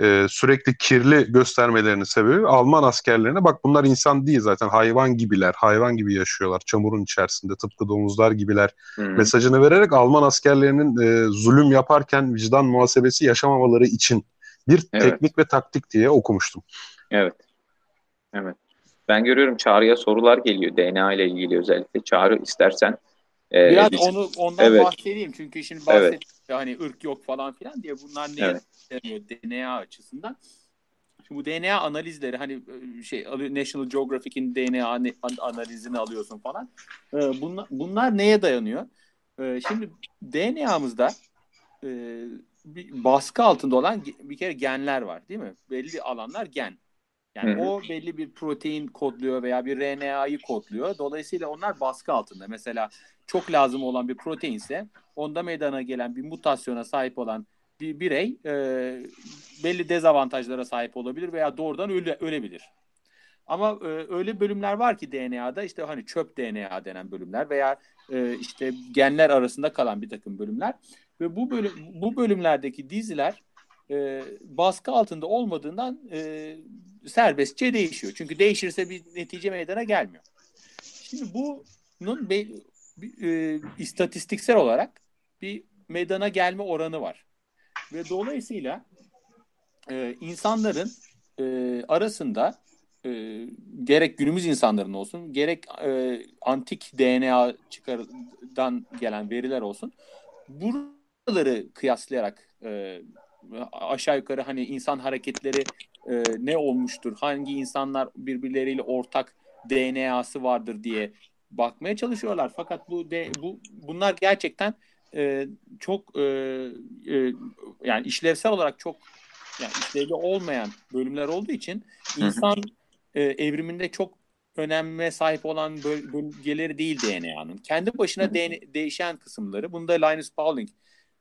e, sürekli kirli göstermelerinin sebebi Alman askerlerine bak bunlar insan değil zaten hayvan gibiler, hayvan gibi yaşıyorlar çamurun içerisinde tıpkı domuzlar gibiler hmm. mesajını vererek Alman askerlerinin e, zulüm yaparken vicdan muhasebesi yaşamamaları için bir evet. teknik ve taktik diye okumuştum. Evet. Evet. Ben görüyorum Çağrı'ya sorular geliyor DNA ile ilgili özellikle. Çağrı istersen ee, Biraz bizim, onu ondan evet. bahsedeyim çünkü şimdi bahsettik evet. hani ırk yok falan filan diye bunlar ne evet. deniyor DNA açısından. Şimdi bu DNA analizleri hani e, şey National Geographic'in DNA analizini alıyorsun falan. Ee, bunlar, bunlar neye dayanıyor? Ee, şimdi DNA'mızda e, bir baskı altında olan bir kere genler var değil mi? Belli alanlar gen. Yani Hı-hı. o belli bir protein kodluyor veya bir RNA'yı kodluyor. Dolayısıyla onlar baskı altında. Mesela çok lazım olan bir proteinse onda meydana gelen bir mutasyona sahip olan bir birey e, belli dezavantajlara sahip olabilir veya doğrudan öle, ölebilir. Ama e, öyle bölümler var ki DNA'da işte hani çöp DNA denen bölümler veya e, işte genler arasında kalan bir takım bölümler ve bu bölüm bu bölümlerdeki diziler e, baskı altında olmadığından e, serbestçe değişiyor. Çünkü değişirse bir netice meydana gelmiyor. Şimdi bunun e, istatistiksel olarak bir meydana gelme oranı var. Ve dolayısıyla e, insanların e, arasında e, gerek günümüz insanların olsun gerek e, antik DNA çıkardan gelen veriler olsun buraları kıyaslayarak e, aşağı yukarı hani insan hareketleri e, ne olmuştur, hangi insanlar birbirleriyle ortak DNA'sı vardır diye bakmaya çalışıyorlar. Fakat bu de, bu bunlar gerçekten e, çok e, e, yani işlevsel olarak çok yani işlevli olmayan bölümler olduğu için insan e, evriminde çok öneme sahip olan bölgeleri değil DNA'nın. Kendi başına DNA, değişen kısımları. Bunda Linus Pauling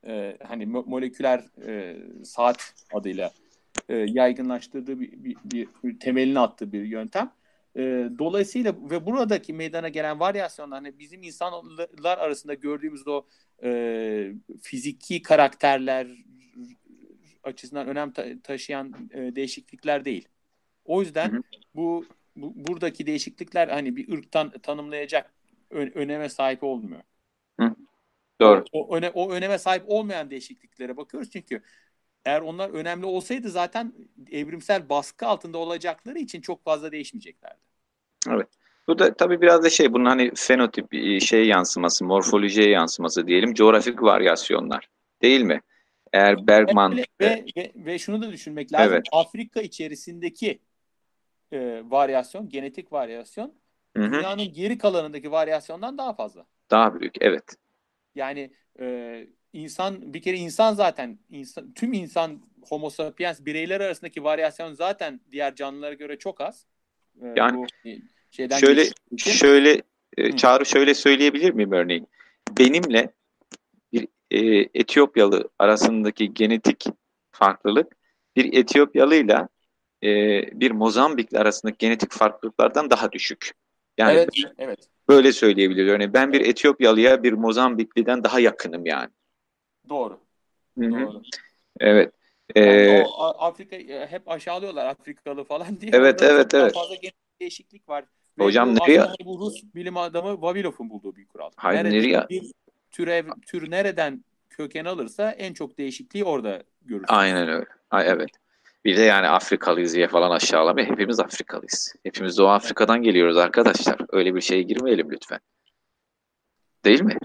e, hani moleküler e, saat adıyla e, yaygınlaştırdığı bir, bir, bir, bir temelini attığı bir yöntem. E, dolayısıyla ve buradaki meydana gelen varyasyonlar hani bizim insanlar arasında gördüğümüz o e, fiziki karakterler açısından önem ta- taşıyan e, değişiklikler değil. O yüzden hı hı. bu, bu buradaki değişiklikler hani bir ırktan tanımlayacak ön, öneme sahip olmuyor. Hı. Doğru. O, o, öne, o öneme sahip olmayan değişikliklere bakıyoruz çünkü eğer onlar önemli olsaydı zaten evrimsel baskı altında olacakları için çok fazla değişmeyeceklerdi. Evet. Bu da tabii biraz da şey bunun hani fenotip şey yansıması, morfolojiye yansıması diyelim, coğrafik varyasyonlar değil mi? Eğer Bergman ve, ve, ve, ve şunu da düşünmek lazım. Evet. Afrika içerisindeki e, varyasyon, genetik varyasyon Hı-hı. dünyanın geri kalanındaki varyasyondan daha fazla. Daha büyük, evet. Yani e, insan bir kere insan zaten insan, tüm insan Homo sapiens bireyler arasındaki varyasyon zaten diğer canlılara göre çok az. Ee, yani bu şeyden şöyle şöyle e, Çağrı şöyle söyleyebilir miyim örneğin? Benimle bir e, Etiyopyalı arasındaki genetik farklılık bir Etiyopyalıyla e, bir Mozambikli arasındaki genetik farklılıklardan daha düşük. Yani evet, evet. Böyle söyleyebiliriz. Örneğin ben bir Etiyopyalıya bir Mozambikliden daha yakınım yani. Doğru. Hı-hı. Doğru. Evet. Yani o Afrika e, hep aşağılıyorlar Afrikalı falan diye. Evet Orada evet evet. Fazla değişiklik var. Ve Hocam nereye? Bu Rus bilim adamı Vavilov'un bulduğu bir kural. Hayır nerede nereye? Bir türev, tür nereden köken alırsa en çok değişikliği orada görürsün. Aynen öyle. Ay, evet. Bir de yani Afrikalıyız diye falan aşağılamıyor. Hepimiz Afrikalıyız. Hepimiz Doğu Afrika'dan geliyoruz arkadaşlar. Öyle bir şeye girmeyelim lütfen. Değil mi?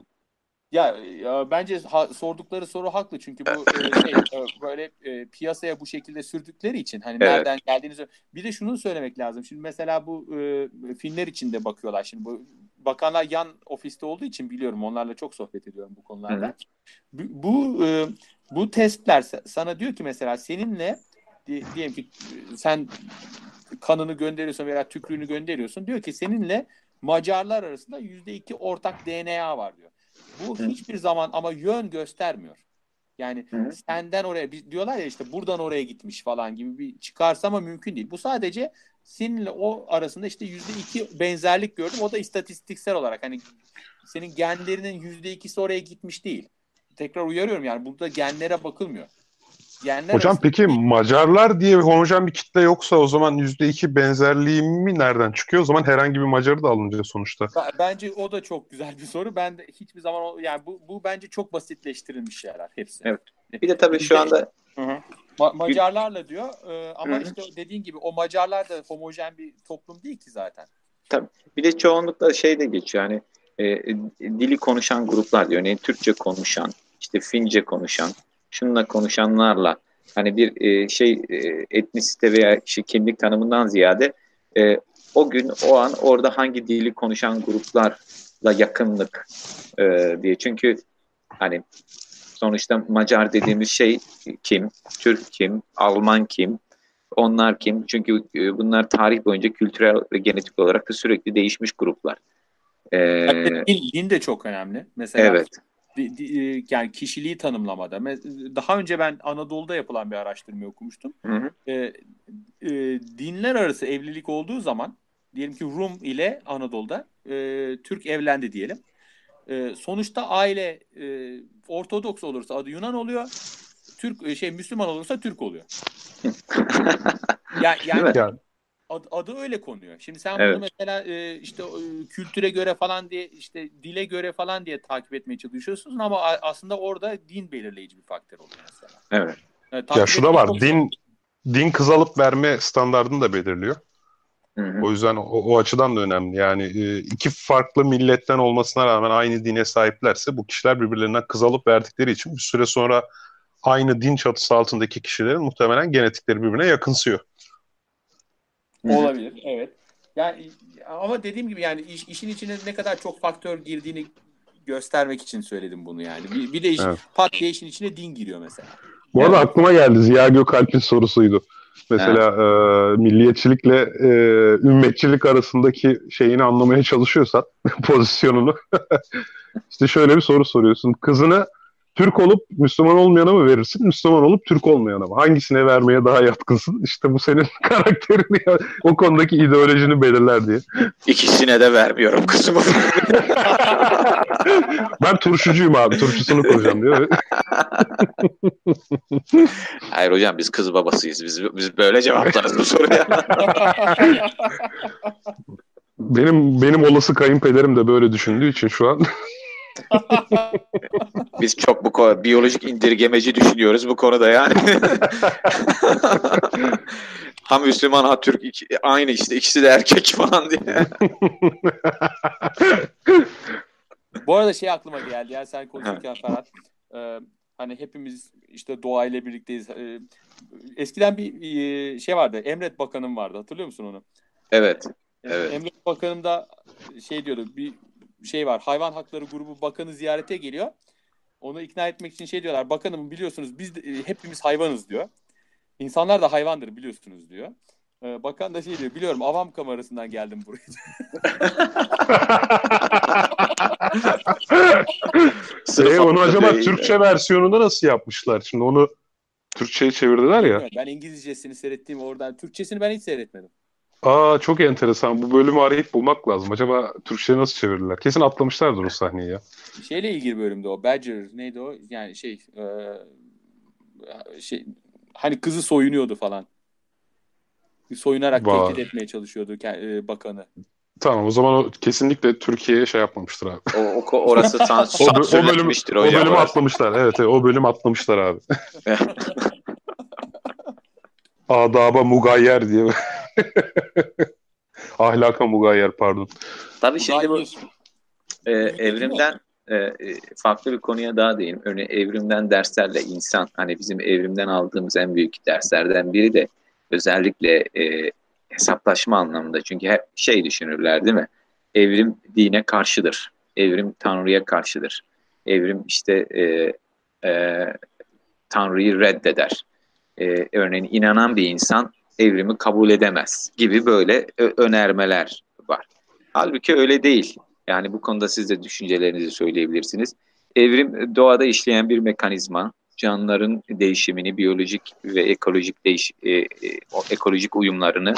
Ya, ya bence ha, sordukları soru haklı çünkü bu e, şey, e, böyle e, piyasaya bu şekilde sürdükleri için hani evet. nereden geldiğinizi bir de şunu söylemek lazım. Şimdi mesela bu e, filmler için de bakıyorlar. Şimdi bu bakanlar yan ofiste olduğu için biliyorum onlarla çok sohbet ediyorum bu konularda. Hı. Bu bu, e, bu testler sana diyor ki mesela seninle diyelim ki sen kanını gönderiyorsun veya tükrüğünü gönderiyorsun. Diyor ki seninle Macarlar arasında yüzde iki ortak DNA var diyor. Bu hiçbir zaman ama yön göstermiyor. Yani Hı. senden oraya diyorlar ya işte buradan oraya gitmiş falan gibi bir çıkarsama mümkün değil. Bu sadece seninle o arasında işte yüzde iki benzerlik gördüm. O da istatistiksel olarak hani senin genlerinin yüzde ikisi oraya gitmiş değil. Tekrar uyarıyorum yani burada genlere bakılmıyor. Genler Hocam peki bir... Macarlar diye homojen bir kitle yoksa o zaman yüzde iki benzerliği mi nereden çıkıyor? O zaman herhangi bir Macarı da alınca sonuçta. Bence o da çok güzel bir soru. Ben de hiçbir zaman yani bu, bu bence çok basitleştirilmiş şeyler hepsi. Evet. Bir de tabii şu anda Hı-hı. Ma- Macarlarla diyor e, ama Hı-hı. işte dediğin gibi o Macarlar da homojen bir toplum değil ki zaten. Tabii. Bir de çoğunlukla şey de geçiyor yani e, dili konuşan gruplar diyor. Örneğin Türkçe konuşan, işte Fince konuşan, şununla konuşanlarla hani bir e, şey e, etnisite veya şey, kimlik tanımından ziyade e, o gün o an orada hangi dili konuşan gruplarla yakınlık e, diye. Çünkü hani sonuçta Macar dediğimiz şey kim, Türk kim, Alman kim, onlar kim? Çünkü e, bunlar tarih boyunca kültürel ve genetik olarak da sürekli değişmiş gruplar. Ee, din, din de çok önemli. Mesela evet. E, yani kişiliği tanımlamada. Daha önce ben Anadolu'da yapılan bir araştırma okumuştum. Hı hı. E, e, dinler arası evlilik olduğu zaman diyelim ki Rum ile Anadolu'da e, Türk evlendi diyelim. E, sonuçta aile e, Ortodoks olursa adı Yunan oluyor. Türk e, şey Müslüman olursa Türk oluyor. yani, yani Ad, adı öyle konuyor. Şimdi sen evet. bunu mesela e, işte e, kültüre göre falan diye işte dile göre falan diye takip etmeye çalışıyorsun ama aslında orada din belirleyici bir faktör oluyor mesela. Evet. E, ya şu da var. Din din kız alıp verme standartını da belirliyor. Hı hı. O yüzden o, o açıdan da önemli. Yani e, iki farklı milletten olmasına rağmen aynı dine sahiplerse bu kişiler birbirlerinden kız alıp verdikleri için bir süre sonra aynı din çatısı altındaki kişilerin muhtemelen genetikleri birbirine yakınsıyor. Olabilir, evet. Yani ama dediğim gibi yani iş, işin içine ne kadar çok faktör girdiğini göstermek için söyledim bunu yani. Bir, bir de iş, evet. pat diye işin içine din giriyor mesela. Bu arada aklıma geldi Ziya Gökalp'in sorusuydu. Mesela e, milliyetçilikle e, ümmetçilik arasındaki şeyini anlamaya çalışıyorsan pozisyonunu işte şöyle bir soru soruyorsun. Kızını Türk olup Müslüman olmayana mı verirsin, Müslüman olup Türk olmayana mı? Hangisine vermeye daha yatkınsın? İşte bu senin karakterini, o konudaki ideolojini belirler diye. İkisine de vermiyorum kızımı. ben turşucuyum abi, turşusunu kuracağım diyor. Hayır hocam biz kız babasıyız. Biz, biz böyle cevaplarız bu soruya. benim benim olası kayınpederim de böyle düşündüğü için şu an Biz çok bu biyolojik indirgemeci düşünüyoruz bu konuda yani. ha Müslüman ha Türk iki, aynı işte ikisi de erkek falan diye. bu arada şey aklıma geldi ya sen konuşurken Ferhat. E, hani hepimiz işte doğayla birlikteyiz. E, eskiden bir e, şey vardı. Emret Bakanım vardı. Hatırlıyor musun onu? Evet. Evet. Emret Bakanım da şey diyordu. Bir şey var. Hayvan Hakları Grubu Bakanı ziyarete geliyor. Onu ikna etmek için şey diyorlar. Bakanım biliyorsunuz biz de, e, hepimiz hayvanız diyor. İnsanlar da hayvandır biliyorsunuz diyor. Ee, bakan da şey diyor. Biliyorum avam kamerasından geldim buraya. e, onu acaba değil. Türkçe versiyonunda nasıl yapmışlar? Şimdi onu Türkçe'ye çevirdiler ya. Ben İngilizcesini seyrettiğim oradan. Türkçesini ben hiç seyretmedim. Aa çok enteresan. Bu bölümü arayıp bulmak lazım. Acaba Türkçe'ye nasıl çevirirler? Kesin atlamışlardır o sahneyi ya. Şeyle ilgili bölümde o. Badger neydi o? Yani şey e, şey hani kızı soyunuyordu falan. Soyunarak Var. tehdit etmeye çalışıyordu e, bakanı. Tamam o zaman o kesinlikle Türkiye'ye şey yapmamıştır abi. O, o orası sans o, o bölüm, o bölümü atlamışlar. Evet, evet o bölümü atlamışlar abi. Adaba mugayyer diye. Ahlaka mugayyer pardon. Tabii şimdi bu e, evrimden e, e, farklı bir konuya daha değinim. Örneğin evrimden derslerle insan hani bizim evrimden aldığımız en büyük derslerden biri de özellikle e, hesaplaşma anlamında. Çünkü hep şey düşünürler değil mi? Evrim dine karşıdır. Evrim Tanrı'ya karşıdır. Evrim işte e, e, Tanrı'yı reddeder. E, örneğin inanan bir insan evrimi kabul edemez gibi böyle önermeler var. Halbuki öyle değil. Yani bu konuda siz de düşüncelerinizi söyleyebilirsiniz. Evrim doğada işleyen bir mekanizma. Canlıların değişimini, biyolojik ve ekolojik değiş, e, e, ekolojik uyumlarını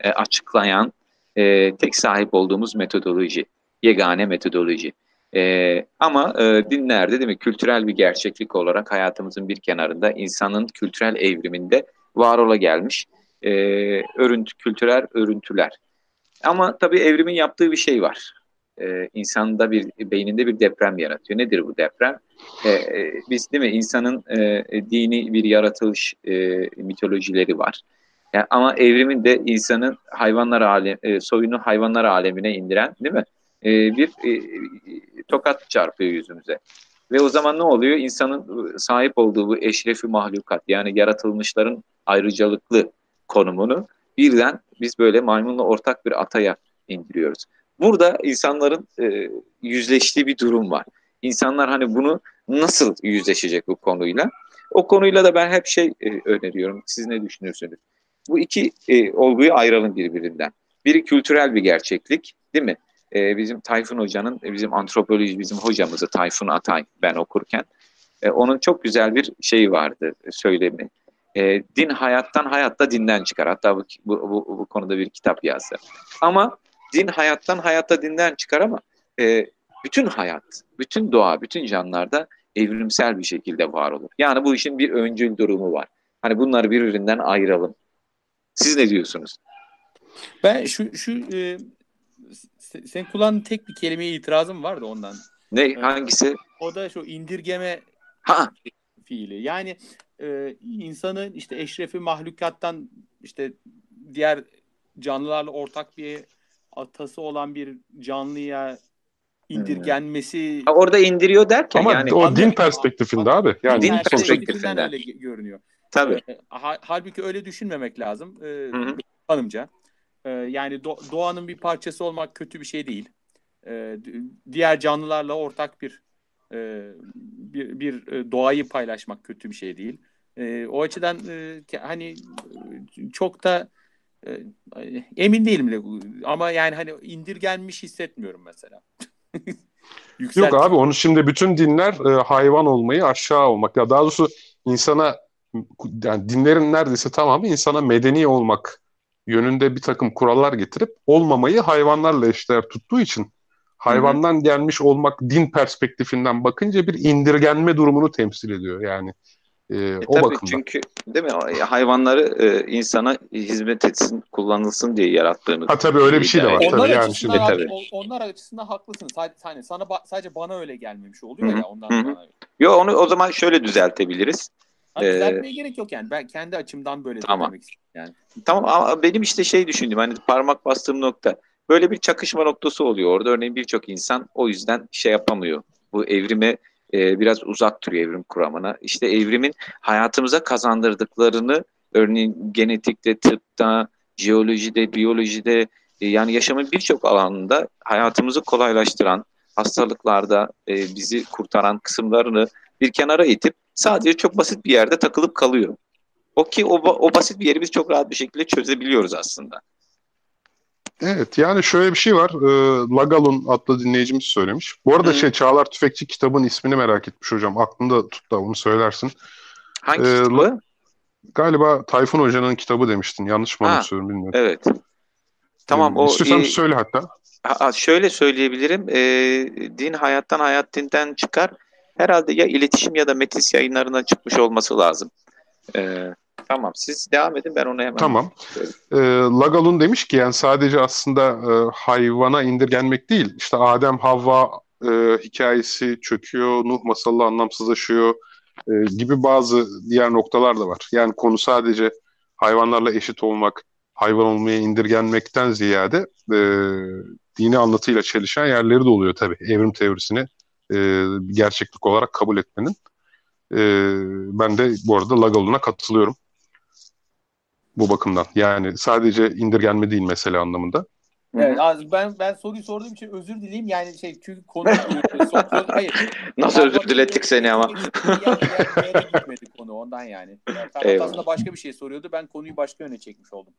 e, açıklayan e, tek sahip olduğumuz metodoloji, yegane metodoloji. E, ama e, dinlerde değil mi kültürel bir gerçeklik olarak hayatımızın bir kenarında insanın kültürel evriminde var ola gelmiş e, örüntü, kültürel örüntüler. Ama tabii evrimin yaptığı bir şey var. E, insanda bir, beyninde bir deprem yaratıyor. Nedir bu deprem? E, e, biz değil mi insanın e, dini bir yaratılış e, mitolojileri var. Yani, ama evrimin de insanın hayvanlar alem, e, soyunu hayvanlar alemine indiren değil mi? E, bir e, tokat çarpıyor yüzümüze. Ve o zaman ne oluyor? İnsanın sahip olduğu bu eşrefi mahlukat yani yaratılmışların ayrıcalıklı konumunu birden biz böyle maymunla ortak bir ataya indiriyoruz. Burada insanların e, yüzleştiği bir durum var. İnsanlar hani bunu nasıl yüzleşecek bu konuyla? O konuyla da ben hep şey e, öneriyorum. Siz ne düşünüyorsunuz? Bu iki e, olguyu ayıralım birbirinden. Biri kültürel bir gerçeklik, değil mi? E, bizim Tayfun Hoca'nın, e, bizim antropoloji, bizim hocamızı Tayfun Atay ben okurken, e, onun çok güzel bir şeyi vardı, söylemi e, din hayattan, hayatta dinden çıkar. Hatta bu, bu, bu, bu konuda bir kitap yazdı. Ama din hayattan, hayatta dinden çıkar ama e, bütün hayat, bütün doğa, bütün canlılarda evrimsel bir şekilde var olur. Yani bu işin bir öncül durumu var. Hani bunları birbirinden ayıralım. Siz ne diyorsunuz? Ben şu şu e, sen kullandığın tek bir kelimeye itirazım vardı ondan. Ne? Hangisi? O da şu indirgeme ha. fiili. Yani e, insanı işte eşrefi mahlukattan işte diğer canlılarla ortak bir atası olan bir canlıya indirgenmesi. Ha, orada indiriyor derken Ama yani. o din perspektifinde abi. Yani din perspektifinden öyle görünüyor. Tabii. E, halbuki öyle düşünmemek lazım. E, hanımca. E, yani do- doğanın bir parçası olmak kötü bir şey değil. E, diğer canlılarla ortak bir e, bir, bir doğayı paylaşmak kötü bir şey değil. E, o açıdan e, hani çok da e, emin değilim de ama yani hani indirgenmiş hissetmiyorum mesela. Yok abi onu şimdi bütün dinler e, hayvan olmayı aşağı olmak ya daha doğrusu insana yani dinlerin neredeyse tamamı insana medeni olmak yönünde bir takım kurallar getirip olmamayı hayvanlarla eşdeğer tuttuğu için hayvandan Hı-hı. gelmiş olmak din perspektifinden bakınca bir indirgenme durumunu temsil ediyor yani. E, e, o tabii bakımdan. Çünkü değil mi hayvanları e, insana hizmet etsin, kullanılsın diye yarattığını. Ha tabii öyle bir şey de var. Onlar tabii yani şimdi. Abi, onlar açısından haklısınız. Sadece, hani sana sadece bana öyle gelmemiş oluyor Hı-hı. ya ondan Hı-hı. Yo onu o zaman şöyle düzeltebiliriz. Hani ee, düzeltmeye gerek yok yani. Ben kendi açımdan böyle tamam. demek istedim yani. Tamam ama benim işte şey düşündüm hani parmak bastığım nokta. Böyle bir çakışma noktası oluyor orada. Örneğin birçok insan o yüzden şey yapamıyor. Bu evrime e, biraz uzak duruyor evrim kuramına. İşte evrimin hayatımıza kazandırdıklarını örneğin genetikte, tıpta, jeolojide, biyolojide e, yani yaşamın birçok alanında hayatımızı kolaylaştıran, hastalıklarda e, bizi kurtaran kısımlarını bir kenara itip sadece çok basit bir yerde takılıp kalıyor. O ki o, o basit bir yeri biz çok rahat bir şekilde çözebiliyoruz aslında. Evet yani şöyle bir şey var. E, Lagalun adlı dinleyicimiz söylemiş. Bu arada Hı. şey Çağlar Tüfekçi kitabın ismini merak etmiş hocam. Aklında tut da onu söylersin. Hangi ee, kitabı? Galiba Tayfun Hoca'nın kitabı demiştin. Yanlış mı anlatıyorum bilmiyorum. Evet. Tamam o İstiyorsan e, söyle hatta. Ha, şöyle söyleyebilirim. E, din hayattan hayat dinden çıkar. Herhalde ya iletişim ya da metis yayınlarına çıkmış olması lazım. E, Tamam siz devam edin ben onu hemen... Tamam. E, Lagalun demiş ki yani sadece aslında e, hayvana indirgenmek değil. İşte Adem Havva e, hikayesi çöküyor, Nuh masalı anlamsızlaşıyor e, gibi bazı diğer noktalar da var. Yani konu sadece hayvanlarla eşit olmak, hayvan olmaya indirgenmekten ziyade e, dini anlatıyla çelişen yerleri de oluyor tabii. Evrim teorisini e, gerçeklik olarak kabul etmenin. E, ben de bu arada Lagalun'a katılıyorum bu bakımdan. Yani sadece indirgenme değil mesele anlamında. Evet, ben ben soruyu sorduğum için özür dileyim. Yani şey çünkü konu son, hayır. Nasıl özür dilettik seni ama. Gitmedi konu ondan yani. yani aslında başka bir şey soruyordu. Ben konuyu başka yöne çekmiş oldum.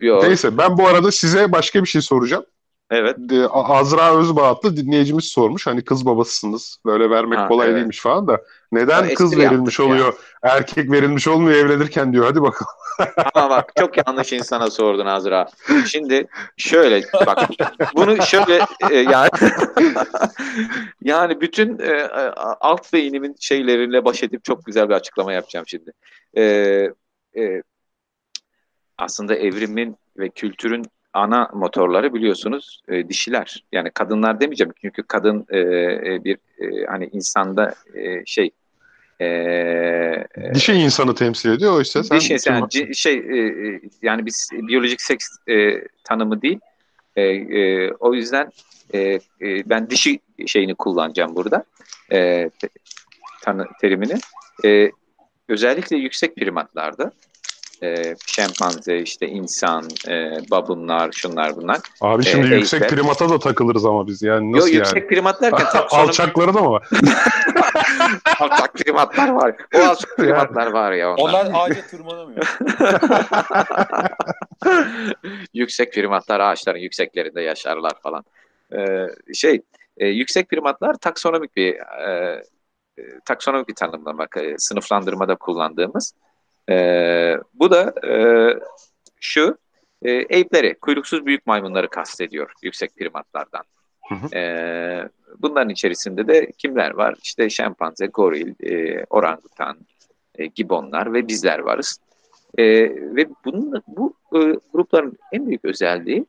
Yok. Neyse ben bu arada size başka bir şey soracağım. Evet. Azra Özbaatlı dinleyicimiz sormuş. Hani kız babasısınız. Böyle vermek ha, kolay evet. değilmiş falan da. Neden ya, kız verilmiş oluyor? Ya. Erkek verilmiş olmuyor evlenirken diyor. Hadi bakalım. Ama bak çok yanlış insana sordun Azra. Şimdi şöyle bak bunu şöyle e, yani yani bütün e, alt beynimin şeyleriyle baş edip çok güzel bir açıklama yapacağım şimdi. E, e, aslında evrimin ve kültürün ana motorları biliyorsunuz e, dişiler. Yani kadınlar demeyeceğim çünkü kadın e, e, bir e, hani insanda e, şey e, dişi insanı temsil ediyor oysa sen dişi insan yani, şey e, e, yani biz biyolojik seks e, tanımı değil. E, e, o yüzden e, e, ben dişi şeyini kullanacağım burada. E, tanı terimini. E, özellikle yüksek primatlarda e, şempanze, işte insan, e, babunlar, şunlar bunlar. Abi şimdi e, yüksek eğitler. primata da takılırız ama biz yani nasıl Yo, yani? yüksek primat derken alçakları da mı var? alçak primatlar var. O alçak primatlar var ya onlar. Onlar ağaca tırmanamıyor. yüksek primatlar ağaçların yükseklerinde yaşarlar falan. Ee, şey, e, yüksek primatlar taksonomik bir e, e taksonomik bir tanımlamak, e, sınıflandırmada kullandığımız e, bu da e, şu, e, ape'leri, kuyruksuz büyük maymunları kastediyor yüksek primatlardan. Hı E, bunların içerisinde de kimler var? İşte şempanze, goril, e, orangutan, e, gibonlar ve bizler varız. E, ve bunun, bu e, grupların en büyük özelliği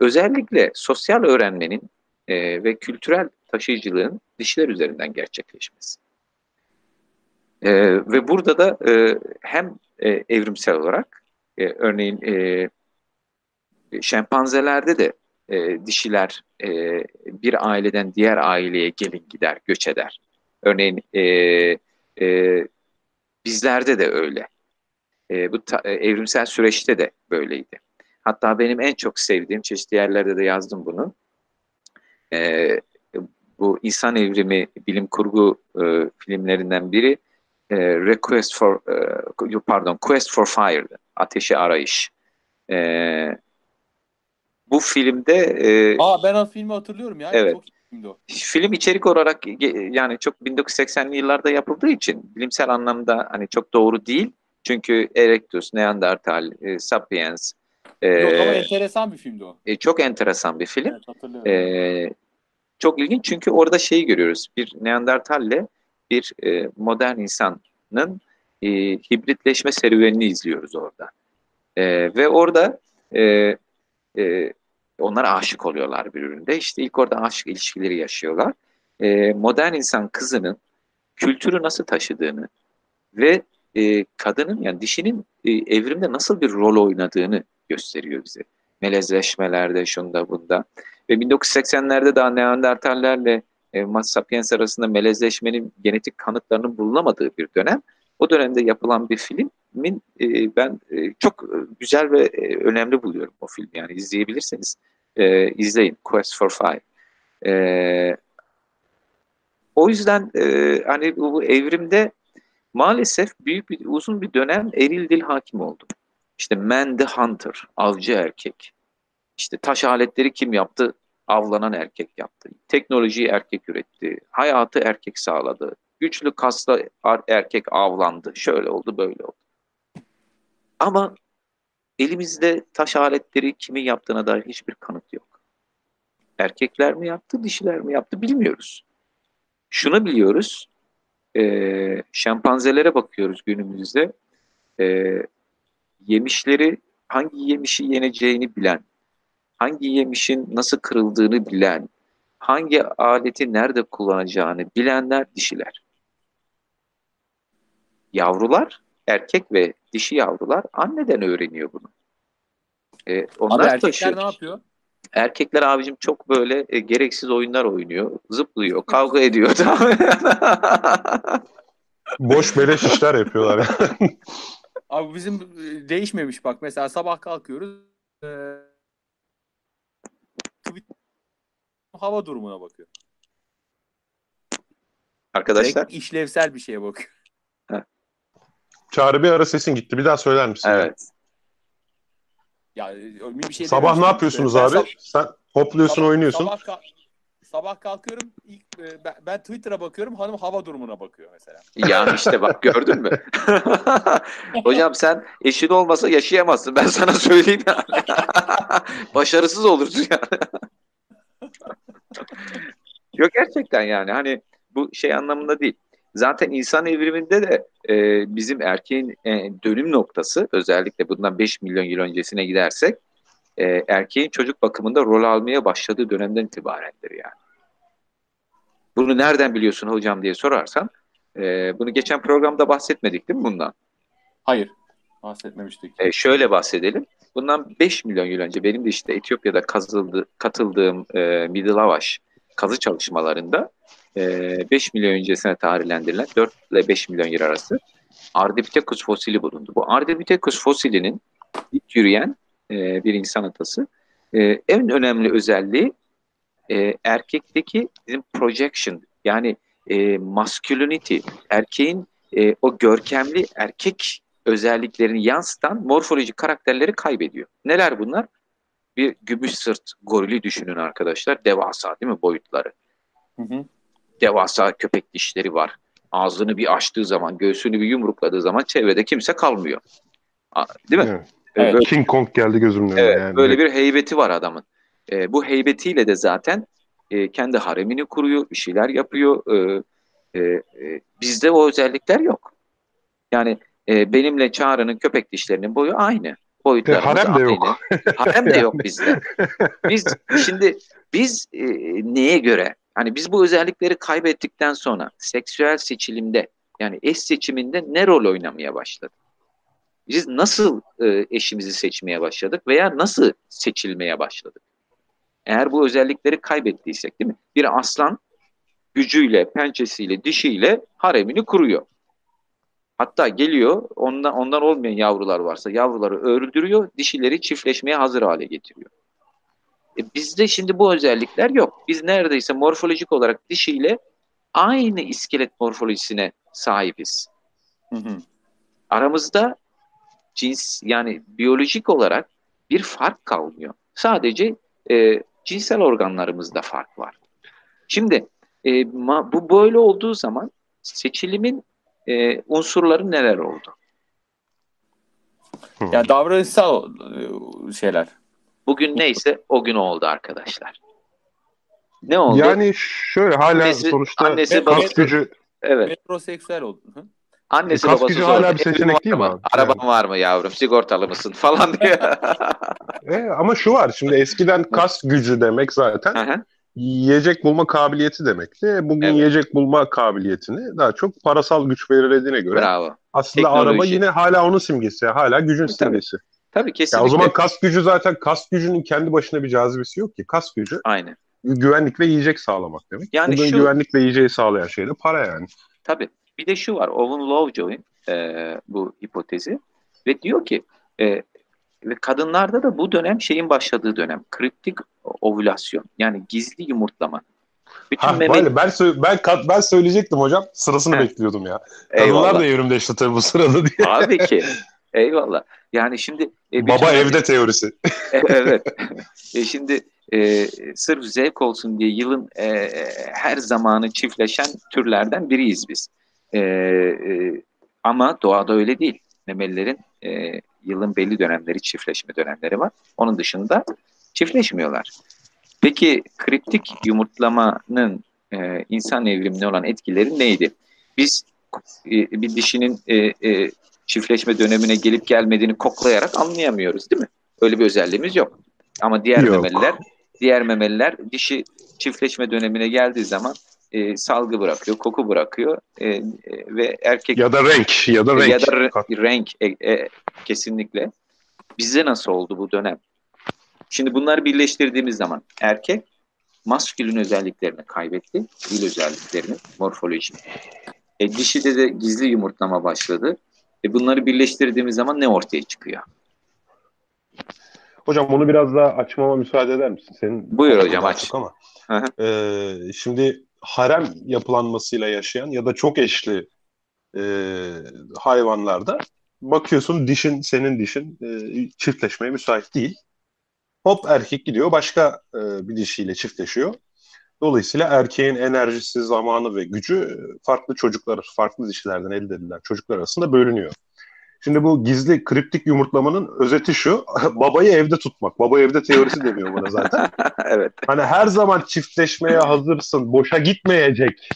özellikle sosyal öğrenmenin e, ve kültürel taşıyıcılığın dişler üzerinden gerçekleşmesi. E, ve burada da e, hem e, evrimsel olarak e, örneğin e, şempanzelerde de e, dişiler e, bir aileden diğer aileye gelin gider, göç eder. Örneğin e, e, bizlerde de öyle. E, bu ta, e, evrimsel süreçte de böyleydi. Hatta benim en çok sevdiğim, çeşitli yerlerde de yazdım bunu. E, bu insan evrimi bilim kurgu e, filmlerinden biri e, Request for e, pardon Quest for Fire'dı. Ateşi Arayış. E, bu filmde e, Aa ben o filmi hatırlıyorum ya. Evet. Çok filmdi o. film içerik olarak yani çok 1980'li yıllarda yapıldığı için bilimsel anlamda hani çok doğru değil. Çünkü Erectus, Neandertal, e, Sapiens e, Yok ama enteresan bir filmdi o. e, çok enteresan bir film. Evet hatırlıyorum. E, çok ilginç çünkü orada şeyi görüyoruz. Bir Neandertalle bir e, modern insanın e, hibritleşme serüvenini izliyoruz orada. E, ve orada e, e, onlar aşık oluyorlar birbirine. İşte ilk orada aşk ilişkileri yaşıyorlar. E, modern insan kızının kültürü nasıl taşıdığını ve e, kadının yani dişinin e, evrimde nasıl bir rol oynadığını gösteriyor bize. Melezleşmelerde, şunda bunda. Ve 1980'lerde daha Neandertallerle e, Homo sapiens arasında melezleşmenin genetik kanıtlarının bulunamadığı bir dönem. O dönemde yapılan bir filmin e, ben e, çok güzel ve e, önemli buluyorum o filmi. Yani izleyebilirseniz e, izleyin. Quest for Five. E, o yüzden e, hani bu, bu evrimde maalesef büyük bir uzun bir dönem eril dil hakim oldu. İşte man the hunter, avcı erkek. İşte taş aletleri kim yaptı? Avlanan erkek yaptı. Teknolojiyi erkek üretti. Hayatı erkek sağladı. Güçlü kaslı erkek avlandı. Şöyle oldu, böyle oldu. Ama elimizde taş aletleri kimin yaptığına dair hiçbir kanıt yok. Erkekler mi yaptı, dişiler mi yaptı bilmiyoruz. Şunu biliyoruz, e, şempanzelere bakıyoruz günümüzde. E, yemişleri, hangi yemişi yeneceğini bilen, hangi yemişin nasıl kırıldığını bilen, hangi aleti nerede kullanacağını bilenler dişiler. Yavrular, erkek ve dişi yavrular anneden öğreniyor bunu. E, onlar Abi erkekler taşıyor. ne yapıyor? Erkekler abicim çok böyle e, gereksiz oyunlar oynuyor. Zıplıyor, kavga ediyor. Boş beleş işler yapıyorlar. Abi bizim e, değişmemiş bak. Mesela sabah kalkıyoruz. E, hava durumuna bakıyor. Arkadaşlar. Direkt işlevsel bir şeye bakıyor. Çağrı bir ara sesin gitti. Bir daha söyler misin? Evet. Ya bir şey Sabah ne yapıyorsunuz Ben abi? sab- Sen hopluyorsun, sabah- oynuyorsun. Sabah, ka- sabah kalkıyorum. ilk e, ben, ben Twitter'a bakıyorum. Hanım hava durumuna bakıyor mesela. Ya işte bak gördün mü? Hocam sen eşin olmasa yaşayamazsın. Ben sana söyleyeyim yani. Başarısız olursun yani. Yok gerçekten yani hani bu şey anlamında değil. Zaten insan evriminde de e, bizim erkeğin e, dönüm noktası özellikle bundan 5 milyon yıl öncesine gidersek e, erkeğin çocuk bakımında rol almaya başladığı dönemden itibarendir yani. Bunu nereden biliyorsun hocam diye sorarsan e, bunu geçen programda bahsetmedik değil mi bundan? Hayır. Bahsetmemiştik. E, şöyle bahsedelim. Bundan 5 milyon yıl önce benim de işte Etiyopya'da kazıldı, katıldığım e, Middle Avaş kazı çalışmalarında e, 5 milyon öncesine tarihlendirilen 4 ile 5 milyon yıl arası Ardipithecus fosili bulundu. Bu Ardipithecus fosilinin ilk yürüyen e, bir insan atası. E, en önemli özelliği e, erkekteki bizim projection yani e, masculinity, erkeğin e, o görkemli erkek özelliklerini yansıtan morfolojik karakterleri kaybediyor. Neler bunlar? Bir gümüş sırt gorili düşünün arkadaşlar. Devasa değil mi boyutları? Hı hı. Devasa köpek dişleri var. Ağzını bir açtığı zaman, göğsünü bir yumrukladığı zaman çevrede kimse kalmıyor. Değil mi? Evet. Evet. Böyle, King Kong geldi gözümün önüne evet, yani. böyle bir heybeti var adamın. E, bu heybetiyle de zaten e, kendi haremini kuruyor, bir şeyler yapıyor. E, e, e, bizde o özellikler yok. Yani e, benimle Çağrı'nın köpek dişlerinin boyu aynı. Boyutlarımız harem de aynı. yok. harem de yok bizde. Biz şimdi biz e, neye göre? Hani biz bu özellikleri kaybettikten sonra seksüel seçilimde yani eş seçiminde ne rol oynamaya başladık? Biz nasıl e, eşimizi seçmeye başladık veya nasıl seçilmeye başladık? Eğer bu özellikleri kaybettiysek değil mi? Bir aslan gücüyle, pençesiyle, dişiyle haremini kuruyor. Hatta geliyor ondan ondan olmayan yavrular varsa yavruları öldürüyor, dişileri çiftleşmeye hazır hale getiriyor. E bizde şimdi bu özellikler yok. Biz neredeyse morfolojik olarak dişiyle aynı iskelet morfolojisine sahibiz. Hı hı. Aramızda cins yani biyolojik olarak bir fark kalmıyor. Sadece e, cinsel organlarımızda fark var. Şimdi e, ma, bu böyle olduğu zaman seçilimin e, unsurları neler oldu? Yani davranışsal e, şeyler. Bugün neyse o gün oldu arkadaşlar. Ne oldu? Yani şöyle hala Annesi- sonuçta annesi kas babası- gücü evet. Metroseksüel oldu. Hı? Annesi Kas babası gücü hala bir "Evin seçenek değil mi abi? Araban var mı yavrum? Sigortalı mısın? Falan diyor. E, ama şu var şimdi eskiden kas gücü demek zaten Hı hı. Yiyecek bulma kabiliyeti demekti. Bugün Evet. yiyecek bulma kabiliyetini daha çok parasal güç belirlediğine göre Bravo. aslında Teknoloji. araba yine hala onun simgesi. Hala gücün Tabii, simgesi. Tabii Ya kesinlikle. o zaman kas gücü zaten kas gücünün kendi başına bir cazibesi yok ki. Kas gücü Aynen. güvenlik ve yiyecek sağlamak demek. Yani Bugün şu- güvenlik ve yiyeceği sağlayan şey de para yani. Tabii. Bir de şu var. Owen Lovejoy'un e, bu hipotezi ve diyor ki e, ve kadınlarda da bu dönem şeyin başladığı dönem. Kriptik ovülasyon. Yani gizli yumurtlama. Bütün Ha, meme... böyle ben ben ben söyleyecektim hocam. Sırasını Heh. bekliyordum ya. Kadınlar Eyvallah. da evrimleşti tabii bu sırada diye. Tabii ki. Eyvallah. Yani şimdi e, Baba evde teorisi. evet. E şimdi e, sırf zevk olsun diye yılın e, her zamanı çiftleşen türlerden biriyiz biz. E, e, ama doğada öyle değil. Memelilerin e, yılın belli dönemleri çiftleşme dönemleri var. Onun dışında çiftleşmiyorlar. Peki kriptik yumurtlamanın e, insan evrimine olan etkileri neydi? Biz e, bir dişinin e, e, çiftleşme dönemine gelip gelmediğini koklayarak anlayamıyoruz değil mi? Öyle bir özelliğimiz yok. Ama diğer Yok. memeliler diğer memeliler dişi çiftleşme dönemine geldiği zaman e, salgı bırakıyor, koku bırakıyor e, e, ve erkek Ya da renk. Ya da renk. ya da re- renk e, e, kesinlikle. Bize nasıl oldu bu dönem? Şimdi bunları birleştirdiğimiz zaman erkek maskülün özelliklerini kaybetti. Dil özelliklerini, morfoloji. E, dişide de gizli yumurtlama başladı. E, bunları birleştirdiğimiz zaman ne ortaya çıkıyor? Hocam onu biraz daha açmama müsaade eder misin? Senin Buyur hocam, aç. Ama. Hı hı. Ee, şimdi harem yapılanmasıyla yaşayan ya da çok eşli e, hayvanlarda bakıyorsun dişin senin dişin e, çiftleşmeye müsait değil. Hop erkek gidiyor başka e, bir dişiyle çiftleşiyor. Dolayısıyla erkeğin enerjisi, zamanı ve gücü farklı çocuklar, farklı dişilerden elde edilen çocuklar arasında bölünüyor. Şimdi bu gizli kriptik yumurtlamanın özeti şu. babayı evde tutmak. Baba evde teorisi deniyor buna zaten. evet. Hani her zaman çiftleşmeye hazırsın, boşa gitmeyecek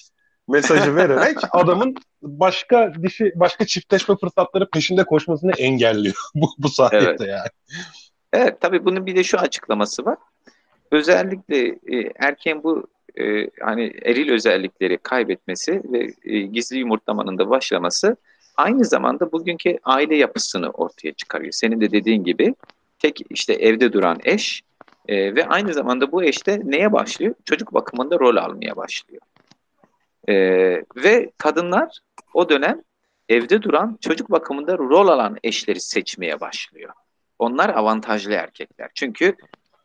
mesajı vererek adamın başka dişi başka çiftleşme fırsatları peşinde koşmasını engelliyor bu bu sayede Evet. yani. Evet tabii bunun bir de şu açıklaması var. Özellikle e, erkeğin bu e, hani eril özellikleri kaybetmesi ve e, gizli yumurtlamanın da başlaması aynı zamanda bugünkü aile yapısını ortaya çıkarıyor. Senin de dediğin gibi tek işte evde duran eş e, ve aynı zamanda bu eşte neye başlıyor? Çocuk bakımında rol almaya başlıyor. E, ve kadınlar o dönem evde duran çocuk bakımında rol alan eşleri seçmeye başlıyor. Onlar avantajlı erkekler. Çünkü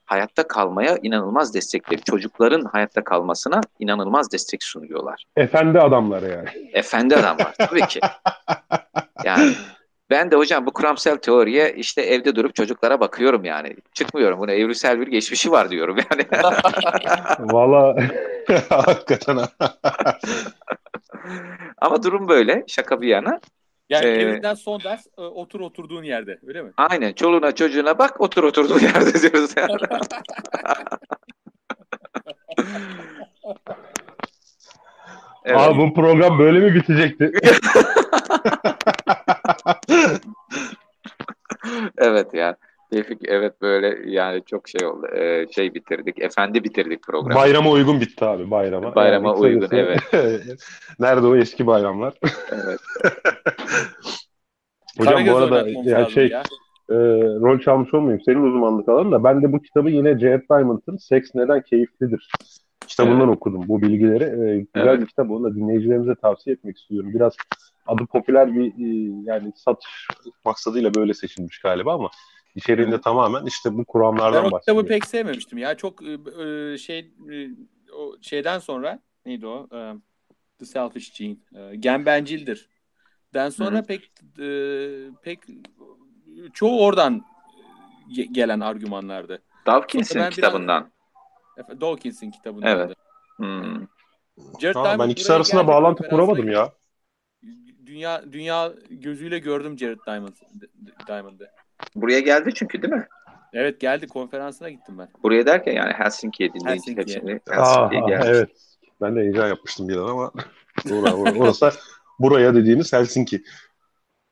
hayatta kalmaya inanılmaz destekleri, çocukların hayatta kalmasına inanılmaz destek sunuyorlar. Efendi adamlar yani. Efendi adamlar tabii ki. Yani ben de hocam bu kuramsal teoriye işte evde durup çocuklara bakıyorum yani. Çıkmıyorum. Buna evrimsel bir geçmişi var diyorum yani. Valla hakikaten ha. Ama durum böyle. Şaka bir yana. Yani Ee, evinden son ders e, otur oturduğun yerde öyle mi? Aynen. Çoluğuna çocuğuna bak otur oturduğu yerde diyoruz. Yani. Evet. Abi bu program böyle mi bitecekti? Evet ya. Tevfik evet böyle yani çok şey oldu. Ee, şey bitirdik. Efendi bitirdik programı. Bayrama uygun bitti abi bayrama. Bayrama Yani uygun, kısacası- Nerede o eski bayramlar? Evet. Hocam Karagöz bu arada lazım şey ya. e, rol çalmış olmayayım senin uzmanlık alanın da ben de bu kitabı yine Jared Diamond'ın Seks Neden Keyiflidir kitabından okudum bu bilgileri. E, güzel Evet. bir kitap onu da dinleyicilerimize tavsiye etmek istiyorum. Biraz adı popüler bir e, yani satış maksadıyla böyle seçilmiş galiba ama içeriğinde tamamen işte bu Ben kuramlardan o bahsediyor. kitabı pek sevmemiştim ya. Çok e, e, şey e, o şeyden sonra neydi o? E, The Selfish Gene. E, Gen bencildir. Den sonra Hı. pek e, pek çoğu oradan gelen argümanlardı. Dawkins'in kitabından. Biraz, Dawkins'in kitabından. Evet. Hmm. Jared ha, ben ikisi arasında bağlantı kuramadım ya. Dünya dünya gözüyle gördüm Jared Diamond Diamond'ı. Buraya geldi çünkü değil mi? Evet geldi konferansına gittim ben. Buraya derken yani Helsinki'ye dinleyici Helsinki'ye, Helsinki'ye gelmiş. Evet. Ben de heyecan yapmıştım bir an ama orası buraya dediğimiz Helsinki.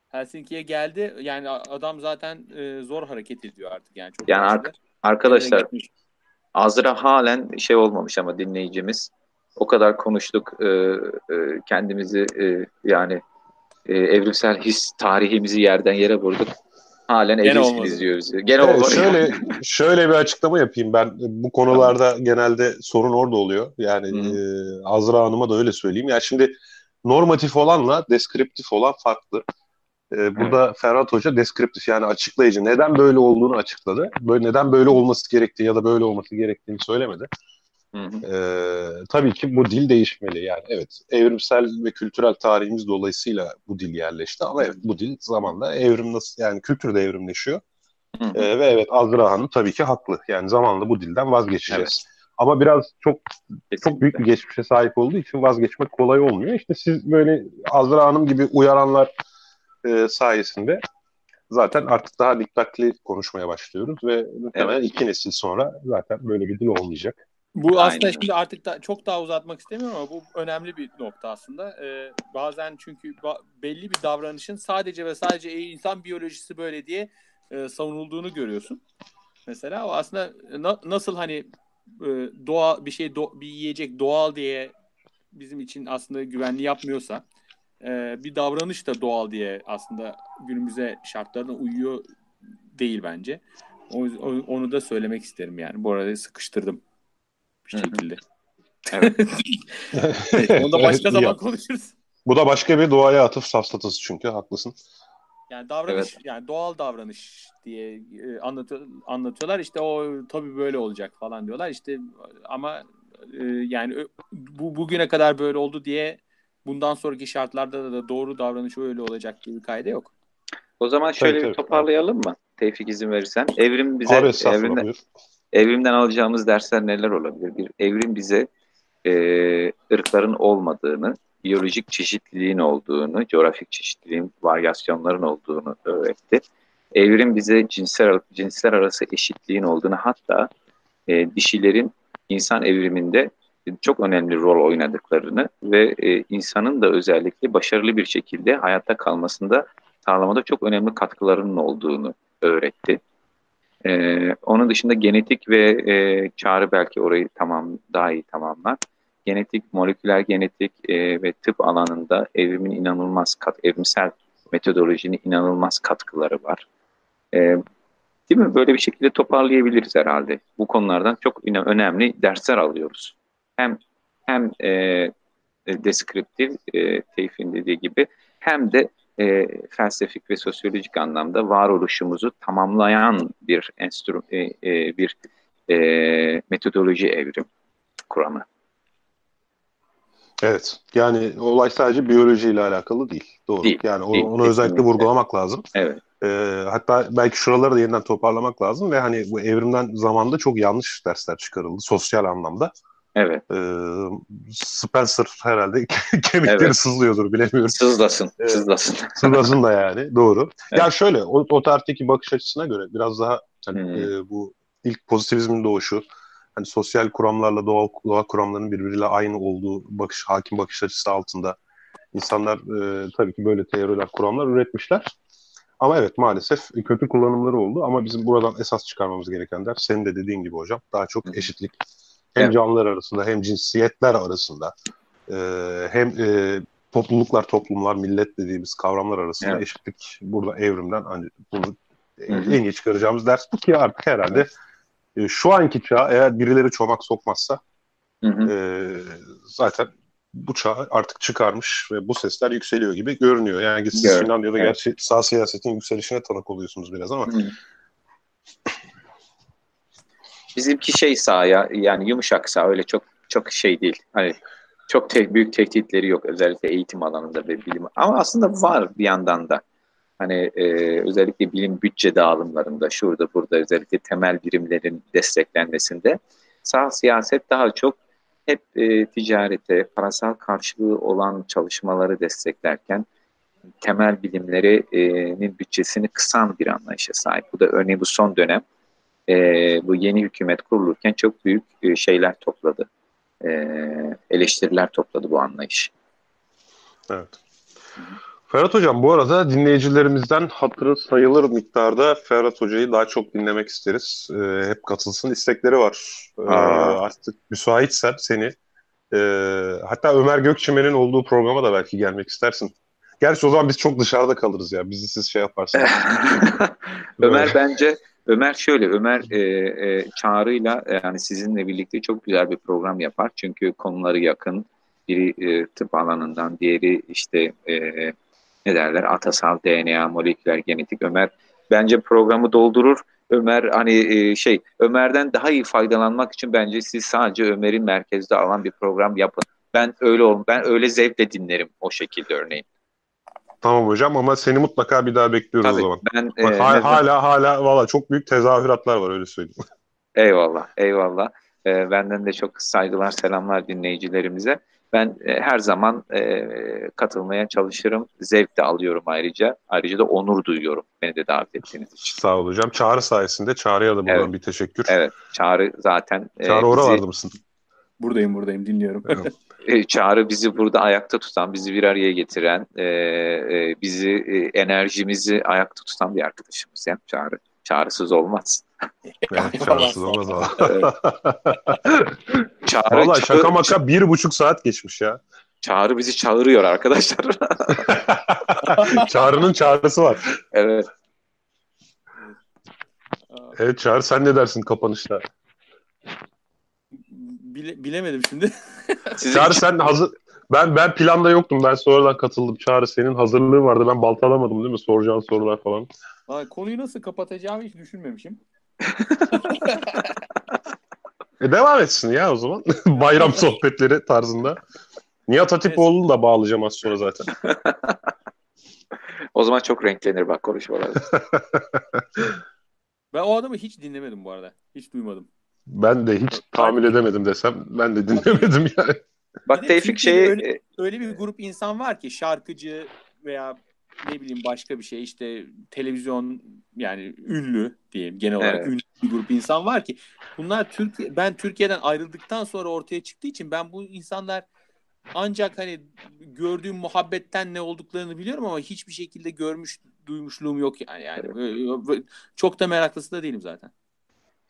Helsinki'ye geldi. Yani adam zaten e, zor hareket ediyor artık yani çok. Yani ar- arkadaşlar Azra halen şey olmamış ama dinleyicimiz o kadar konuştuk e, e, kendimizi e, yani e, evrimsel his tarihimizi yerden yere vurduk. Halen Edison izliyoruz. Gene evet, şöyle şöyle bir açıklama yapayım ben. Bu konularda tamam. genelde sorun orada oluyor. Yani e, Azra Hanım'a da öyle söyleyeyim. Yani şimdi normatif olanla deskriptif olan farklı. E, burada evet. Ferhat Hoca deskriptif yani açıklayıcı. Neden böyle olduğunu açıkladı. Böyle neden böyle olması gerektiği ya da böyle olması gerektiğini söylemedi. Ee, tabii ki bu dil değişmeli. Yani evet evrimsel ve kültürel tarihimiz dolayısıyla bu dil yerleşti ama evet bu dil zamanla evrim nasıl yani kültür de evrimleşiyor. Ee, ve evet Azra Hanım tabii ki haklı. Yani zamanla bu dilden vazgeçeceğiz. Evet. Ama biraz çok Kesinlikle. çok büyük bir geçmişe sahip olduğu için vazgeçmek kolay olmuyor. İşte siz böyle Azra Hanım gibi uyaranlar e, sayesinde zaten artık daha dikkatli konuşmaya başlıyoruz ve muhtemelen evet. iki nesil sonra zaten böyle bir dil olmayacak. Bu Aynen. aslında şimdi artık da, çok daha uzatmak istemiyorum ama bu önemli bir nokta aslında. Ee, bazen çünkü ba- belli bir davranışın sadece ve sadece insan biyolojisi böyle diye e, savunulduğunu görüyorsun. Mesela o aslında na- nasıl hani e, doğa bir şey do- bir yiyecek doğal diye bizim için aslında güvenli yapmıyorsa e, bir davranış da doğal diye aslında günümüze şartlarına uyuyor değil bence. O, onu da söylemek isterim yani. Bu arada sıkıştırdım bir şekilde. Evet. Onu da başka evet, zaman ya. konuşuruz. Bu da başka bir doğaya atıf safsatası çünkü haklısın. Yani davranış evet. yani doğal davranış diye e, anlatıyor, anlatıyorlar. İşte o tabii böyle olacak falan diyorlar. İşte ama e, yani bu bugüne kadar böyle oldu diye bundan sonraki şartlarda da doğru davranış öyle olacak diye bir kayda yok. O zaman şöyle tabii, bir toparlayalım tabii. mı? Tevfik izin verirsen. Evrim bize Abi, evrimden, evrimden alacağımız dersler neler olabilir? Bir evrim bize e, ırkların olmadığını, biyolojik çeşitliliğin olduğunu, coğrafik çeşitliliğin, varyasyonların olduğunu öğretti. Evrim bize cinsler, cinsler arası eşitliğin olduğunu hatta e, dişilerin insan evriminde çok önemli rol oynadıklarını ve e, insanın da özellikle başarılı bir şekilde hayatta kalmasında sağlamada çok önemli katkılarının olduğunu öğretti. Ee, onun dışında genetik ve e, çağrı belki orayı tamam daha iyi tamamlar. Genetik, moleküler genetik e, ve tıp alanında evrimin inanılmaz kat, evrimsel metodolojinin inanılmaz katkıları var. E, değil mi? Böyle bir şekilde toparlayabiliriz herhalde. Bu konulardan çok önemli dersler alıyoruz. Hem hem e, e deskriptif, e, Teyfin dediği gibi hem de e, felsefik ve sosyolojik anlamda varoluşumuzu tamamlayan bir enstrü e, e, bir e, metodoloji evrim kuramı. Evet. Yani olay sadece biyolojiyle alakalı değil. Doğru. Değil, yani değil, onu özellikle vurgulamak lazım. Evet. Ee, hatta belki şuraları da yeniden toparlamak lazım ve hani bu evrimden zamanda çok yanlış dersler çıkarıldı sosyal anlamda. Evet. Ee, Spencer herhalde kemikleri evet. sızlıyordur bilemiyorum. Sızlasın. Evet. Sızlasın. sızlasın da yani doğru. Evet. Ya şöyle o, o tarihteki bakış açısına göre biraz daha hani, hmm. e, bu ilk pozitivizmin doğuşu hani sosyal kuramlarla doğa, doğa kuramlarının birbiriyle aynı olduğu bakış hakim bakış açısı altında insanlar e, tabii ki böyle teoriler kuramlar üretmişler. Ama evet maalesef kötü kullanımları oldu ama bizim buradan esas çıkarmamız gereken ders senin de dediğin gibi hocam daha çok eşitlik hem evet. canlılar arasında hem cinsiyetler arasında e, hem e, topluluklar, toplumlar, millet dediğimiz kavramlar arasında evet. eşitlik burada evrimden hani bunu Hı-hı. en iyi çıkaracağımız ders bu ki artık herhalde e, şu anki çağ eğer birileri çomak sokmazsa e, zaten bu çağ artık çıkarmış ve bu sesler yükseliyor gibi görünüyor. Yani siz evet. Finlandiya'da evet. gerçi sağ siyasetin yükselişine tanık oluyorsunuz biraz ama Hı. Bizimki şey sahaya yani yumuşak sağ öyle çok çok şey değil. Hani çok te- büyük tehditleri yok özellikle eğitim alanında ve bilim. Ama aslında var bir yandan da. Hani e, özellikle bilim bütçe dağılımlarında şurada burada özellikle temel birimlerin desteklenmesinde sağ siyaset daha çok hep e, ticarete, parasal karşılığı olan çalışmaları desteklerken temel bilimlerinin bütçesini kısan bir anlayışa sahip. Bu da örneğin bu son dönem e, bu yeni hükümet kurulurken çok büyük e, şeyler topladı. E, eleştiriler topladı bu anlayış. Evet. Ferhat Hocam bu arada dinleyicilerimizden hatırı sayılır miktarda Ferhat Hoca'yı daha çok dinlemek isteriz. Ee, hep katılsın istekleri var. Ee, artık müsaitsen seni e, hatta Ömer Gökçemen'in olduğu programa da belki gelmek istersin. Gerçi o zaman biz çok dışarıda kalırız ya. Bizi siz şey yaparsınız. Ömer bence Ömer şöyle Ömer e, e, Çağrı'yla e, yani sizinle birlikte çok güzel bir program yapar. Çünkü konuları yakın. Biri e, tıp alanından, diğeri işte e, ne derler atasal DNA, moleküler genetik. Ömer bence programı doldurur. Ömer hani e, şey Ömer'den daha iyi faydalanmak için bence siz sadece Ömer'in merkezde alan bir program yapın. Ben öyle ol ben öyle zevkle dinlerim o şekilde örneğin. Tamam hocam ama seni mutlaka bir daha bekliyoruz Tabii, o zaman. Ben, Bak, e, hala, hala hala valla çok büyük tezahüratlar var öyle söyleyeyim. Eyvallah, eyvallah. E, benden de çok saygılar, selamlar dinleyicilerimize. Ben e, her zaman e, katılmaya çalışırım. Zevk de alıyorum ayrıca. Ayrıca da onur duyuyorum beni de davet ettiğiniz için. Sağ ol hocam. Çağrı sayesinde Çağrı'ya da buradan Evet. bir teşekkür. Evet, Çağrı zaten e, Çağrı bizi, oralarda mısın? Buradayım buradayım dinliyorum. E, Çağrı bizi burada ayakta tutan, bizi bir araya getiren, e, e, bizi e, enerjimizi ayakta tutan bir arkadaşımız ya Çağrı. Çağrısız olmaz. Evet, çağrısız olmaz ama. Çağrı, Valla şaka çağır- maka bir buçuk saat geçmiş ya. Çağrı bizi çağırıyor arkadaşlar. Çağrı'nın çağrısı var. evet. Evet Çağrı sen ne dersin kapanışta? Bile, bilemedim şimdi. Çağrı sen hazır... Ben ben planda yoktum. Ben sonradan katıldım. Çağrı senin hazırlığın vardı. Ben baltalamadım değil mi? Soracağın sorular falan. Aa, konuyu nasıl kapatacağımı hiç düşünmemişim. E devam etsin ya o zaman. Bayram sohbetleri tarzında. Nihat Hatipoğlu'nu da bağlayacağım az sonra zaten. O zaman çok renklenir bak konuşmalar. Ben o adamı hiç dinlemedim bu arada. Hiç duymadım. Ben de hiç tahammül edemedim desem. Ben de dinlemedim yani. Bak Tevfik şeyi öyle- Öyle bir grup insan var ki şarkıcı veya ne bileyim başka bir şey işte televizyon yani ünlü diyeyim genel olarak Evet. ünlü bir grup insan var ki bunlar Türkiye ben Türkiye'den ayrıldıktan sonra ortaya çıktığı için ben bu insanlar ancak hani gördüğüm muhabbetten ne olduklarını biliyorum ama hiçbir şekilde görmüş duymuşluğum yok yani yani çok da meraklısı da değilim zaten.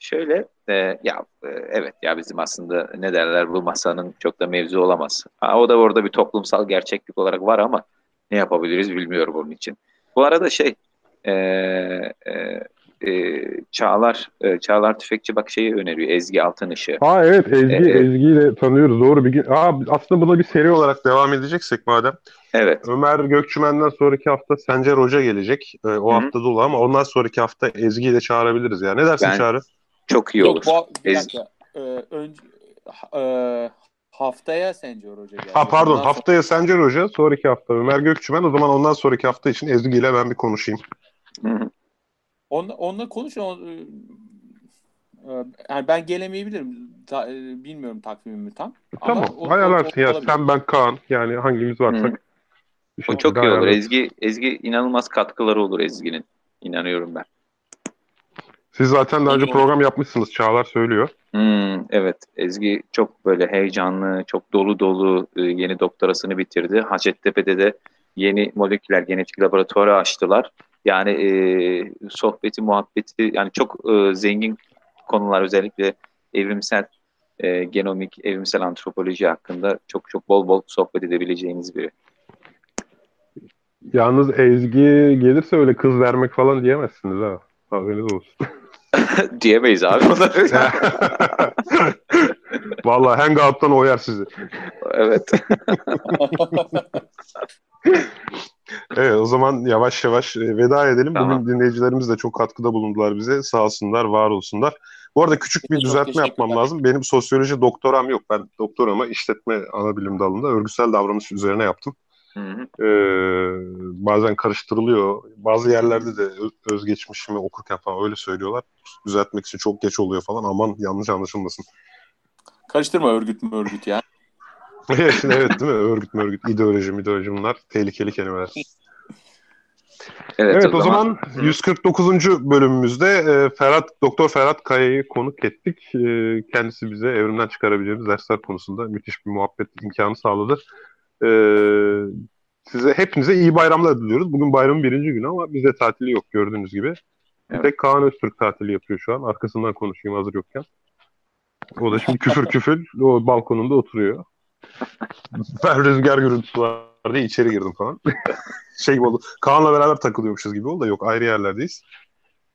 Şöyle e, ya e, evet ya bizim aslında ne derler bu masanın çok da mevzu olamaz. Ha, o da orada bir toplumsal gerçeklik olarak var ama ne yapabiliriz bilmiyorum onun için. Bu arada şey e, e, e, Çağlar e, Çağlar Tüfekçi bak şeyi öneriyor Ezgi Altınışığı. Aa evet Ezgi, Evet. Ezgi'yi de tanıyoruz. Doğru bir gün. Aa, aslında buna bir seri olarak devam edeceksek madem. Evet. Ömer Gökçümen'den sonraki hafta Sencer Hoca gelecek. Ee, o Hı hı. hafta dolu ama ondan sonraki hafta Ezgi'yi de çağırabiliriz ya. Ne dersin Ben- Çağrı? Çok iyi Yok, olur. bu, bir Ez- dakika. Ee, önce, e, haftaya Sencer Hoca geldi. Ha pardon Ondan haftaya Sencer Hoca, sonraki hafta Ömer Gökçümen. O zaman ondan sonraki hafta için Ezgi ile ben bir konuşayım. Hı hı. Onunla, onunla konuş. On, e, e, yani ben gelemeyebilirim. Ta- e, bilmiyorum takvimimi tam. Ama tamam o- o- ayarlarsın o- ya olabilir. sen ben Kaan yani hangimiz varsak. Hı. O şekilde çok iyi olur. Ezgi Ezgi inanılmaz katkıları olur Ezgi'nin. İnanıyorum ben. Siz zaten daha önce program yapmışsınız Çağlar söylüyor. Hmm, evet Ezgi çok böyle heyecanlı, çok dolu dolu e, yeni doktorasını bitirdi. Hacettepe'de de yeni moleküler genetik laboratuvarı açtılar. Yani e, sohbeti, muhabbeti yani çok e, zengin konular özellikle evrimsel e, genomik, evrimsel antropoloji hakkında çok çok bol bol sohbet edebileceğiniz biri. Yalnız Ezgi gelirse öyle kız vermek falan diyemezsiniz ha. Haberiniz olsun. Diyemeyiz abi. Vallahi Hangout'tan oyar sizi. evet. Evet o zaman yavaş yavaş e, veda edelim. Tamam. Bugün dinleyicilerimiz de çok katkıda bulundular bize. Sağ olsunlar, var olsunlar. Bu arada küçük bir Çok düzeltme yapmam lazım. Benim sosyoloji doktoram yok. Ben doktoramı işletme ana bilim dalında örgüsel davranış üzerine yaptım. Hı hı. Ee, bazen karıştırılıyor. Bazı yerlerde de özgeçmişimi okurken falan öyle söylüyorlar. Düzeltmek için çok geç oluyor falan. Aman yanlış anlaşılmasın. Karıştırma örgüt mü örgüt ya. evet, evet değil mi? Örgüt mü örgüt, ideoloji, ideoloji bunlar tehlikeli kelimeler. Evet, Evet, o, zaman, 149. bölümümüzde e, Ferhat Doktor Ferhat Kaya'yı konuk ettik. E, kendisi bize evrimden çıkarabileceğimiz dersler konusunda müthiş bir muhabbet imkanı sağladı. E, size hepinize iyi bayramlar diliyoruz. Bugün bayramın birinci günü ama bizde tatili yok gördüğünüz gibi. Evet. tek Kaan Öztürk tatili yapıyor şu an. Arkasından konuşayım hazır yokken. O da şimdi küfür küfür o balkonunda oturuyor. Ben rüzgar gürültüsü var diye içeri girdim falan. şey oldu. Kaan'la beraber takılıyormuşuz gibi oldu da yok ayrı yerlerdeyiz.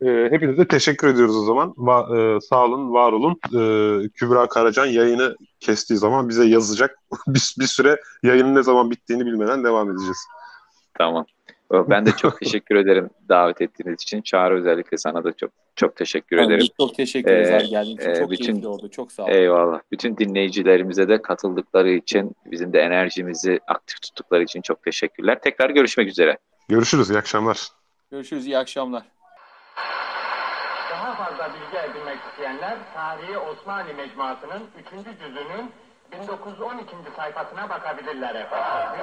Ee, hepinize teşekkür ediyoruz o zaman. Va- e, sağ olun, var olun. Ee, Kübra Karacan yayını kestiği zaman bize yazacak. bir, bir süre yayının ne zaman bittiğini bilmeden devam edeceğiz. Tamam. Ben de çok teşekkür ederim davet ettiğiniz için. Çağrı özellikle sana da çok çok teşekkür Ben de ederim. çok teşekkür ederiz Ee, abi geldiğin için. e, Çok bütün- keyifli oldu. Çok sağ ol. Eyvallah. Bütün dinleyicilerimize de katıldıkları için, bizim de enerjimizi aktif tuttukları için çok teşekkürler. Tekrar görüşmek üzere. Görüşürüz. İyi akşamlar. Görüşürüz. iyi akşamlar. Bilgi edinmek isteyenler Tarihi Osmanlı Mecmuası'nın 3. cüzünün 1912. sayfasına bakabilirler efendim.